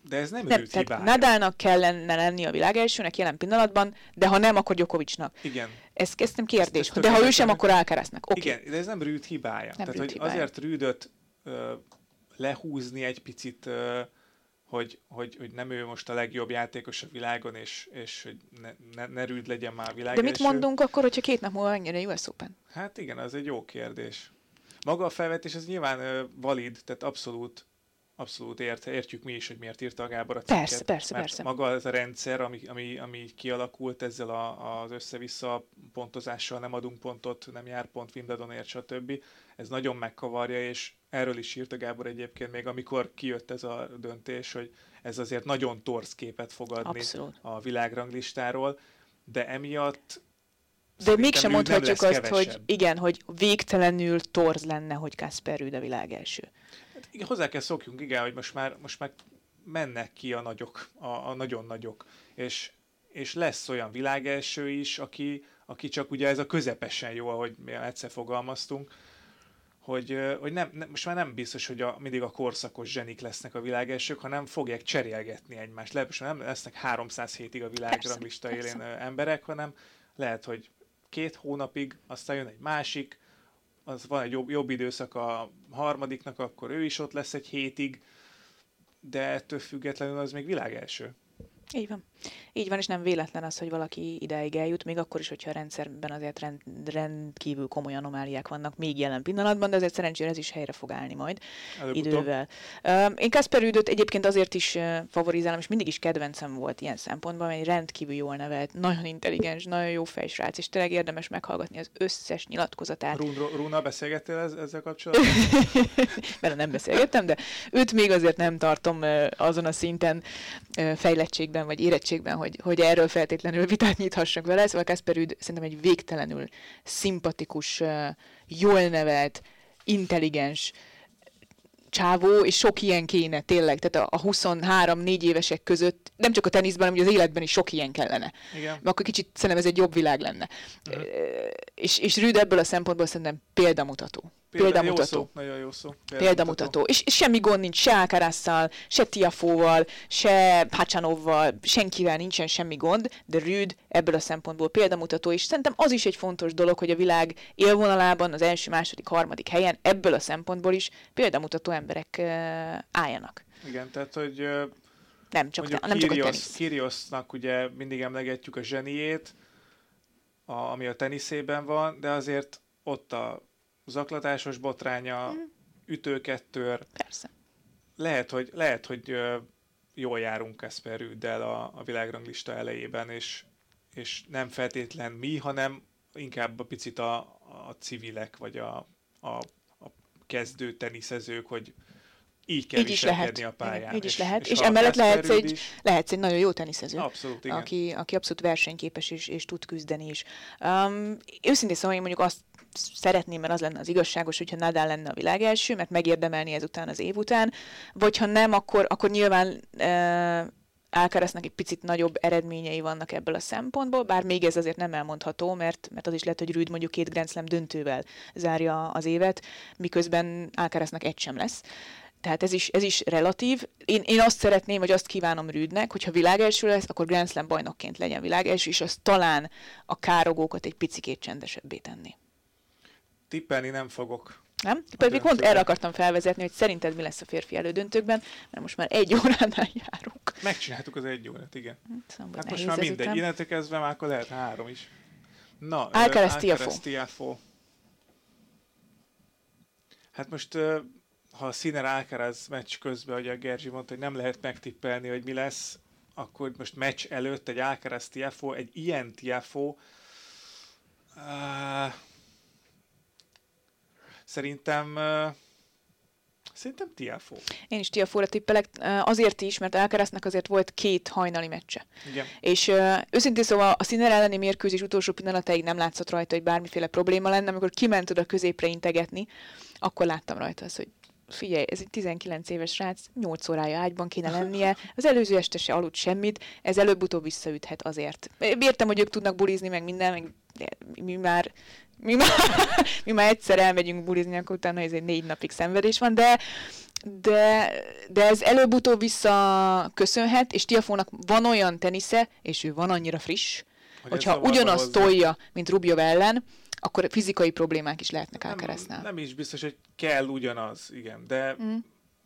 de ez nem, nem őt tehát Nadalnak kellene lenni a világelsőnek jelen pillanatban, de ha nem, akkor Gyokovicsnak. Igen. Ez kezdtem kérdés. Ez, ez de ha ő sem, akkor Alcaraznak. Okay. Igen, de ez nem Rűd hibája. Nem tehát, hogy hibája. azért Rűdöt lehúzni egy picit, hogy, hogy, hogy nem ő most a legjobb játékos a világon, és, és hogy ne, ne, ne rűd legyen már a világ De mit mondunk akkor, hogyha két nap múlva megnyeri a US Open? Hát igen, az egy jó kérdés. Maga a felvetés az nyilván valid, tehát abszolút abszolút ért, értjük mi is, hogy miért írta a Gábor a cikket. Persze, persze, mert persze. maga ez a rendszer, ami, ami, ami kialakult ezzel a, az össze-vissza pontozással, nem adunk pontot, nem jár pont Wimbledonért, stb. Ez nagyon megkavarja, és erről is írta Gábor egyébként még, amikor kijött ez a döntés, hogy ez azért nagyon torz képet fog adni Abszolút. a világranglistáról, de emiatt de mégsem mondhatjuk azt, kevesebb. hogy igen, hogy végtelenül torz lenne, hogy Kasper Rüd a világ első. Igen, hozzá kell szokjunk, igen, hogy most már, most már mennek ki a nagyok, a, a nagyon nagyok, és, és lesz olyan világelső is, aki, aki csak ugye ez a közepesen jó, ahogy mi egyszer fogalmaztunk, hogy, hogy nem, nem, most már nem biztos, hogy a, mindig a korszakos zsenik lesznek a világelsők, hanem fogják cserélgetni egymást. Lehet, most nem lesznek 300 hétig a világranglista élén emberek, hanem lehet, hogy két hónapig, aztán jön egy másik, az van egy jobb, jobb időszak a harmadiknak, akkor ő is ott lesz egy hétig, de ettől függetlenül az még világelső. Így van. Így van, és nem véletlen az, hogy valaki ideig eljut, még akkor is, hogyha a rendszerben azért rend, rendkívül komoly anomáliák vannak még jelen pillanatban, de azért szerencsére ez is helyre fog állni majd Előbb-utóbb. idővel. Uh, én Kasper Üdöt egyébként azért is favorizálom, és mindig is kedvencem volt ilyen szempontban, mert egy rendkívül jól nevelt, nagyon intelligens, nagyon jó fejsrác, és tényleg érdemes meghallgatni az összes nyilatkozatát. Rúna, beszélgettél ez, ezzel kapcsolatban? [laughs] Mert nem beszélgettem, de őt még azért nem tartom azon a szinten fejlettségben vagy érettségben, hogy, hogy erről feltétlenül vitát nyithassak vele. Szóval Kasper Üd szerintem egy végtelenül szimpatikus, jól nevelt, intelligens csávó, és sok ilyen kéne tényleg. Tehát a 23-4 évesek között, nem csak a teniszben, hanem az életben is sok ilyen kellene. Igen. Mert akkor kicsit szerintem ez egy jobb világ lenne. Uh-huh. És, és Rüd ebből a szempontból szerintem példamutató. Példamutató. Jó szó, nagyon jó szó. Példamutató. Példamutató. És, és semmi gond nincs se Alcarazzal, se Tiafóval, se Hachanovval, senkivel nincsen semmi gond, de Rüd ebből a szempontból példamutató, és szerintem az is egy fontos dolog, hogy a világ élvonalában, az első, második, harmadik helyen ebből a szempontból is példamutató emberek uh, álljanak. Igen, tehát, hogy nem csak, te, nem Kyrgios, csak a tenisz. Kyrgiosnak ugye mindig emlegetjük a zseniét, a, ami a teniszében van, de azért ott a zaklatásos botránya, mm. ütőkettőr. Persze. Lehet, hogy, lehet, hogy jól járunk Kasper Rüddel a, a világranglista elejében, és, és nem feltétlen mi, hanem inkább a picit a, a civilek, vagy a, a, a kezdő teniszezők, hogy így kell így is lehet. a pályán. Igen, így is és, lehet. És, és emellett lehetsz egy, is. lehetsz egy nagyon jó teniszező. Abszolút, igen. Aki, aki abszolút versenyképes és, és tud küzdeni is. Um, őszintén szóval én mondjuk azt szeretném, mert az lenne az igazságos, hogyha Nadal lenne a világ első, mert megérdemelni ezután az év után, vagy ha nem, akkor, akkor nyilván uh, Alcaraznak egy picit nagyobb eredményei vannak ebből a szempontból, bár még ez azért nem elmondható, mert, mert az is lehet, hogy Rüd mondjuk két Grand Slam döntővel zárja az évet, miközben Alcaraznak egy sem lesz. Tehát ez is, ez is relatív. Én, én azt szeretném, vagy azt kívánom Rüdnek, hogyha világelső lesz, akkor Grand Slam bajnokként legyen világelső, és az talán a károgókat egy picikét csendesebbé tenni. Tippelni nem fogok. Nem? Pedig pont erre akartam felvezetni, hogy szerinted mi lesz a férfi elődöntőkben, mert most már egy [laughs] óránál járunk. Megcsináltuk az egy órát, igen. Szóval hát most már mindegy, innentől kezdve már akkor lehet három is. Na, Alcaraz Tiafo. Hát most ha a Színer Alcaraz meccs közben, hogy a Gerzsi mondta, hogy nem lehet megtippelni, hogy mi lesz, akkor most meccs előtt egy Alcaraz Tiafo, egy ilyen Tiafo, uh, szerintem Szerintem Tiafo. Én is Tiafóra tippelek, azért is, mert Alcaraznak azért volt két hajnali meccse. Igen. És őszintén szóval a Színer elleni mérkőzés utolsó pillanatáig nem látszott rajta, hogy bármiféle probléma lenne, amikor kiment oda középre integetni, akkor láttam rajta azt, hogy figyelj, ez egy 19 éves srác, 8 órája ágyban kéne lennie, az előző este se aludt semmit, ez előbb-utóbb visszaüthet azért. Értem, hogy ők tudnak bulizni, meg minden, meg mi már mi már, [laughs] mi már egyszer elmegyünk bulizni, akkor utána ez egy négy napig szenvedés van, de, de, de ez előbb-utóbb vissza köszönhet, és Tiafónak van olyan tenisze, és ő van annyira friss, hogy hogyha ugyanazt tolja, mint Rubjov ellen, akkor fizikai problémák is lehetnek Alcarazznál. Nem, nem is biztos, hogy kell ugyanaz, igen, de, mm.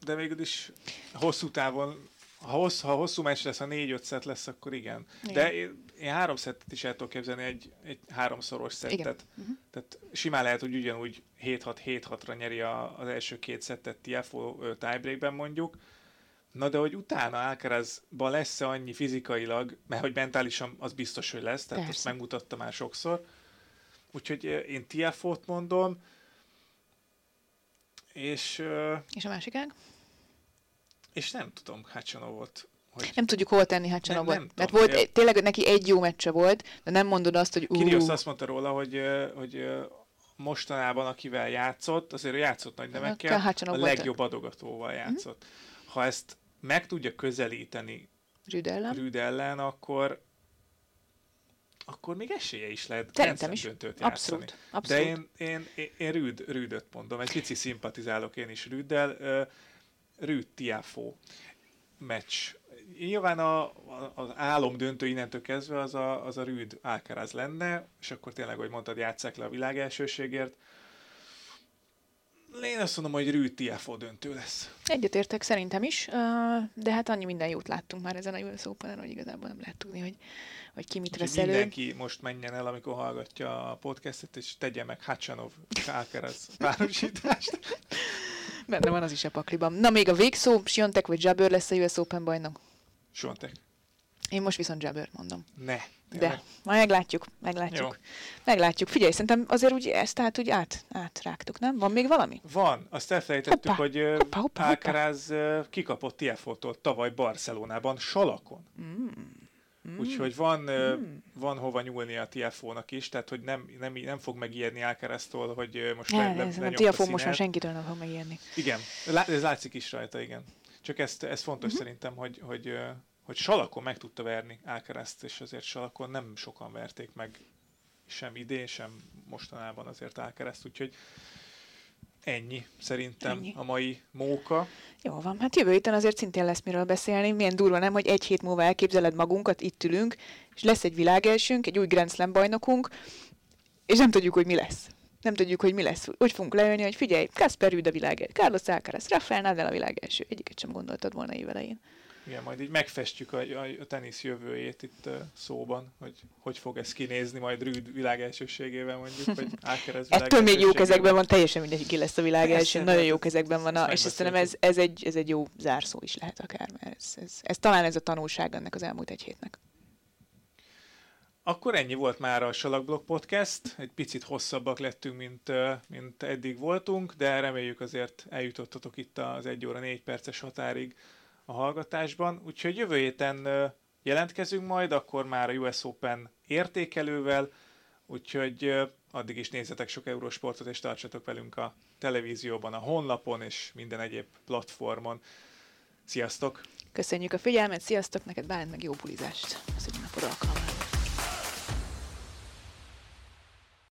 de végül is hosszú távon, ha hosszú, ha hosszú meccs lesz, ha négy-öt szett lesz, akkor igen. igen. De én, én három szettet is el tudok képzelni, egy, egy háromszoros szettet. Igen. Uh-huh. Tehát simán lehet, hogy ugyanúgy 7-6-7-6-ra nyeri a, az első két szettet Tiafo tiebreakben mondjuk, Na de hogy utána Alcarazban lesz-e annyi fizikailag, mert hogy mentálisan az biztos, hogy lesz, tehát Persze. ezt megmutatta már sokszor, Úgyhogy én Tiafót mondom, és... És a másik ág? És nem tudom Hacsanovot. Hogy... Nem tudjuk hol tenni Hacsanovot. Nem, mert volt, tényleg neki egy jó meccse volt, de nem mondod azt, hogy... Kirios azt mondta róla, hogy, hogy mostanában, akivel játszott, azért játszott nagy nemekkel, a legjobb adogatóval mhm. játszott. Mm-hmm. Ha ezt meg tudja közelíteni Rüd ellen, Rüd ellen akkor, akkor még esélye is lehet Szerintem is. Döntőt abszolút, abszolút. De én, én, én, én Rüd, Rüdöt mondom, egy pici szimpatizálok én is Rüddel. Rüd Tiafo meccs. Nyilván a, a, az álom döntő innentől kezdve az a, az a Rüd Alcaraz lenne, és akkor tényleg, hogy mondtad, játsszák le a világ elsőségért. Én azt mondom, hogy Rüd Tiafo döntő lesz. Egyetértek szerintem is, de hát annyi minden jót láttunk már ezen a US open hogy igazából nem lehet tudni, hogy hogy ki mit vesz elő. Mindenki most menjen el, amikor hallgatja a podcastet, és tegye meg Hacsanov Alcaraz párosítást. [laughs] Benne van az is a pakliban. Na még a végszó, Siontek vagy Jabber lesz a US Open bajnok? Siontek. Én most viszont Jabber mondom. Ne. De, majd meglátjuk, meglátjuk. Jó. Meglátjuk. Figyelj, szerintem azért úgy ezt tehát úgy át, átrágtuk, nem? Van még valami? Van. Azt elfelejtettük, hoppá, hogy hoppá, hoppá, Alcaraz hoppá. kikapott Tiafótól tavaly Barcelonában, Salakon. Mm. Mm. Úgyhogy van, mm. van hova nyúlni a TFO-nak is, tehát hogy nem, nem, nem fog megijedni Alcaraztól, hogy most ja, le, le, a TFO most már senkitől nem fog megijedni. Igen, ez látszik is rajta, igen. Csak ezt, ez fontos mm-hmm. szerintem, hogy, hogy, hogy Salakon meg tudta verni Alcarazt, és azért Salakon nem sokan verték meg sem idén, sem mostanában azért Alcarazt, úgyhogy Ennyi, szerintem Ennyi. a mai móka. Jó van, hát jövő héten azért szintén lesz miről beszélni. Milyen durva nem, hogy egy hét múlva elképzeled magunkat, itt ülünk, és lesz egy világelsünk, egy új Grand Slam bajnokunk, és nem tudjuk, hogy mi lesz. Nem tudjuk, hogy mi lesz. Úgy fogunk leülni, hogy figyelj, Kasper Rüd a világ, Carlos Alcaraz, Rafael Nadal a világ első. Egyiket sem gondoltad volna évelején. Igen, majd így megfestjük a, a tenisz jövőjét itt uh, szóban, hogy hogy fog ez kinézni majd Rüd világ elsőségével mondjuk, vagy Ákerez [laughs] világ Ettől még jó kezekben van, teljesen mindegy, ki lesz a világ első, nagyon hát jó kezekben van, a, és szerintem ez, ez, egy, ez egy jó zárszó is lehet akár, mert ez, ez, ez talán ez a tanulság ennek az elmúlt egy hétnek. Akkor ennyi volt már a Salakblog Podcast. Egy picit hosszabbak lettünk, mint, mint eddig voltunk, de reméljük azért eljutottatok itt az 1 óra 4 perces határig a hallgatásban. Úgyhogy jövő héten jelentkezünk majd, akkor már a US Open értékelővel, úgyhogy addig is nézzetek sok Eurosportot, és tartsatok velünk a televízióban, a honlapon és minden egyéb platformon. Sziasztok! Köszönjük a figyelmet, sziasztok, neked Bálint meg jó bulizást! Köszönjük napod alkalmára!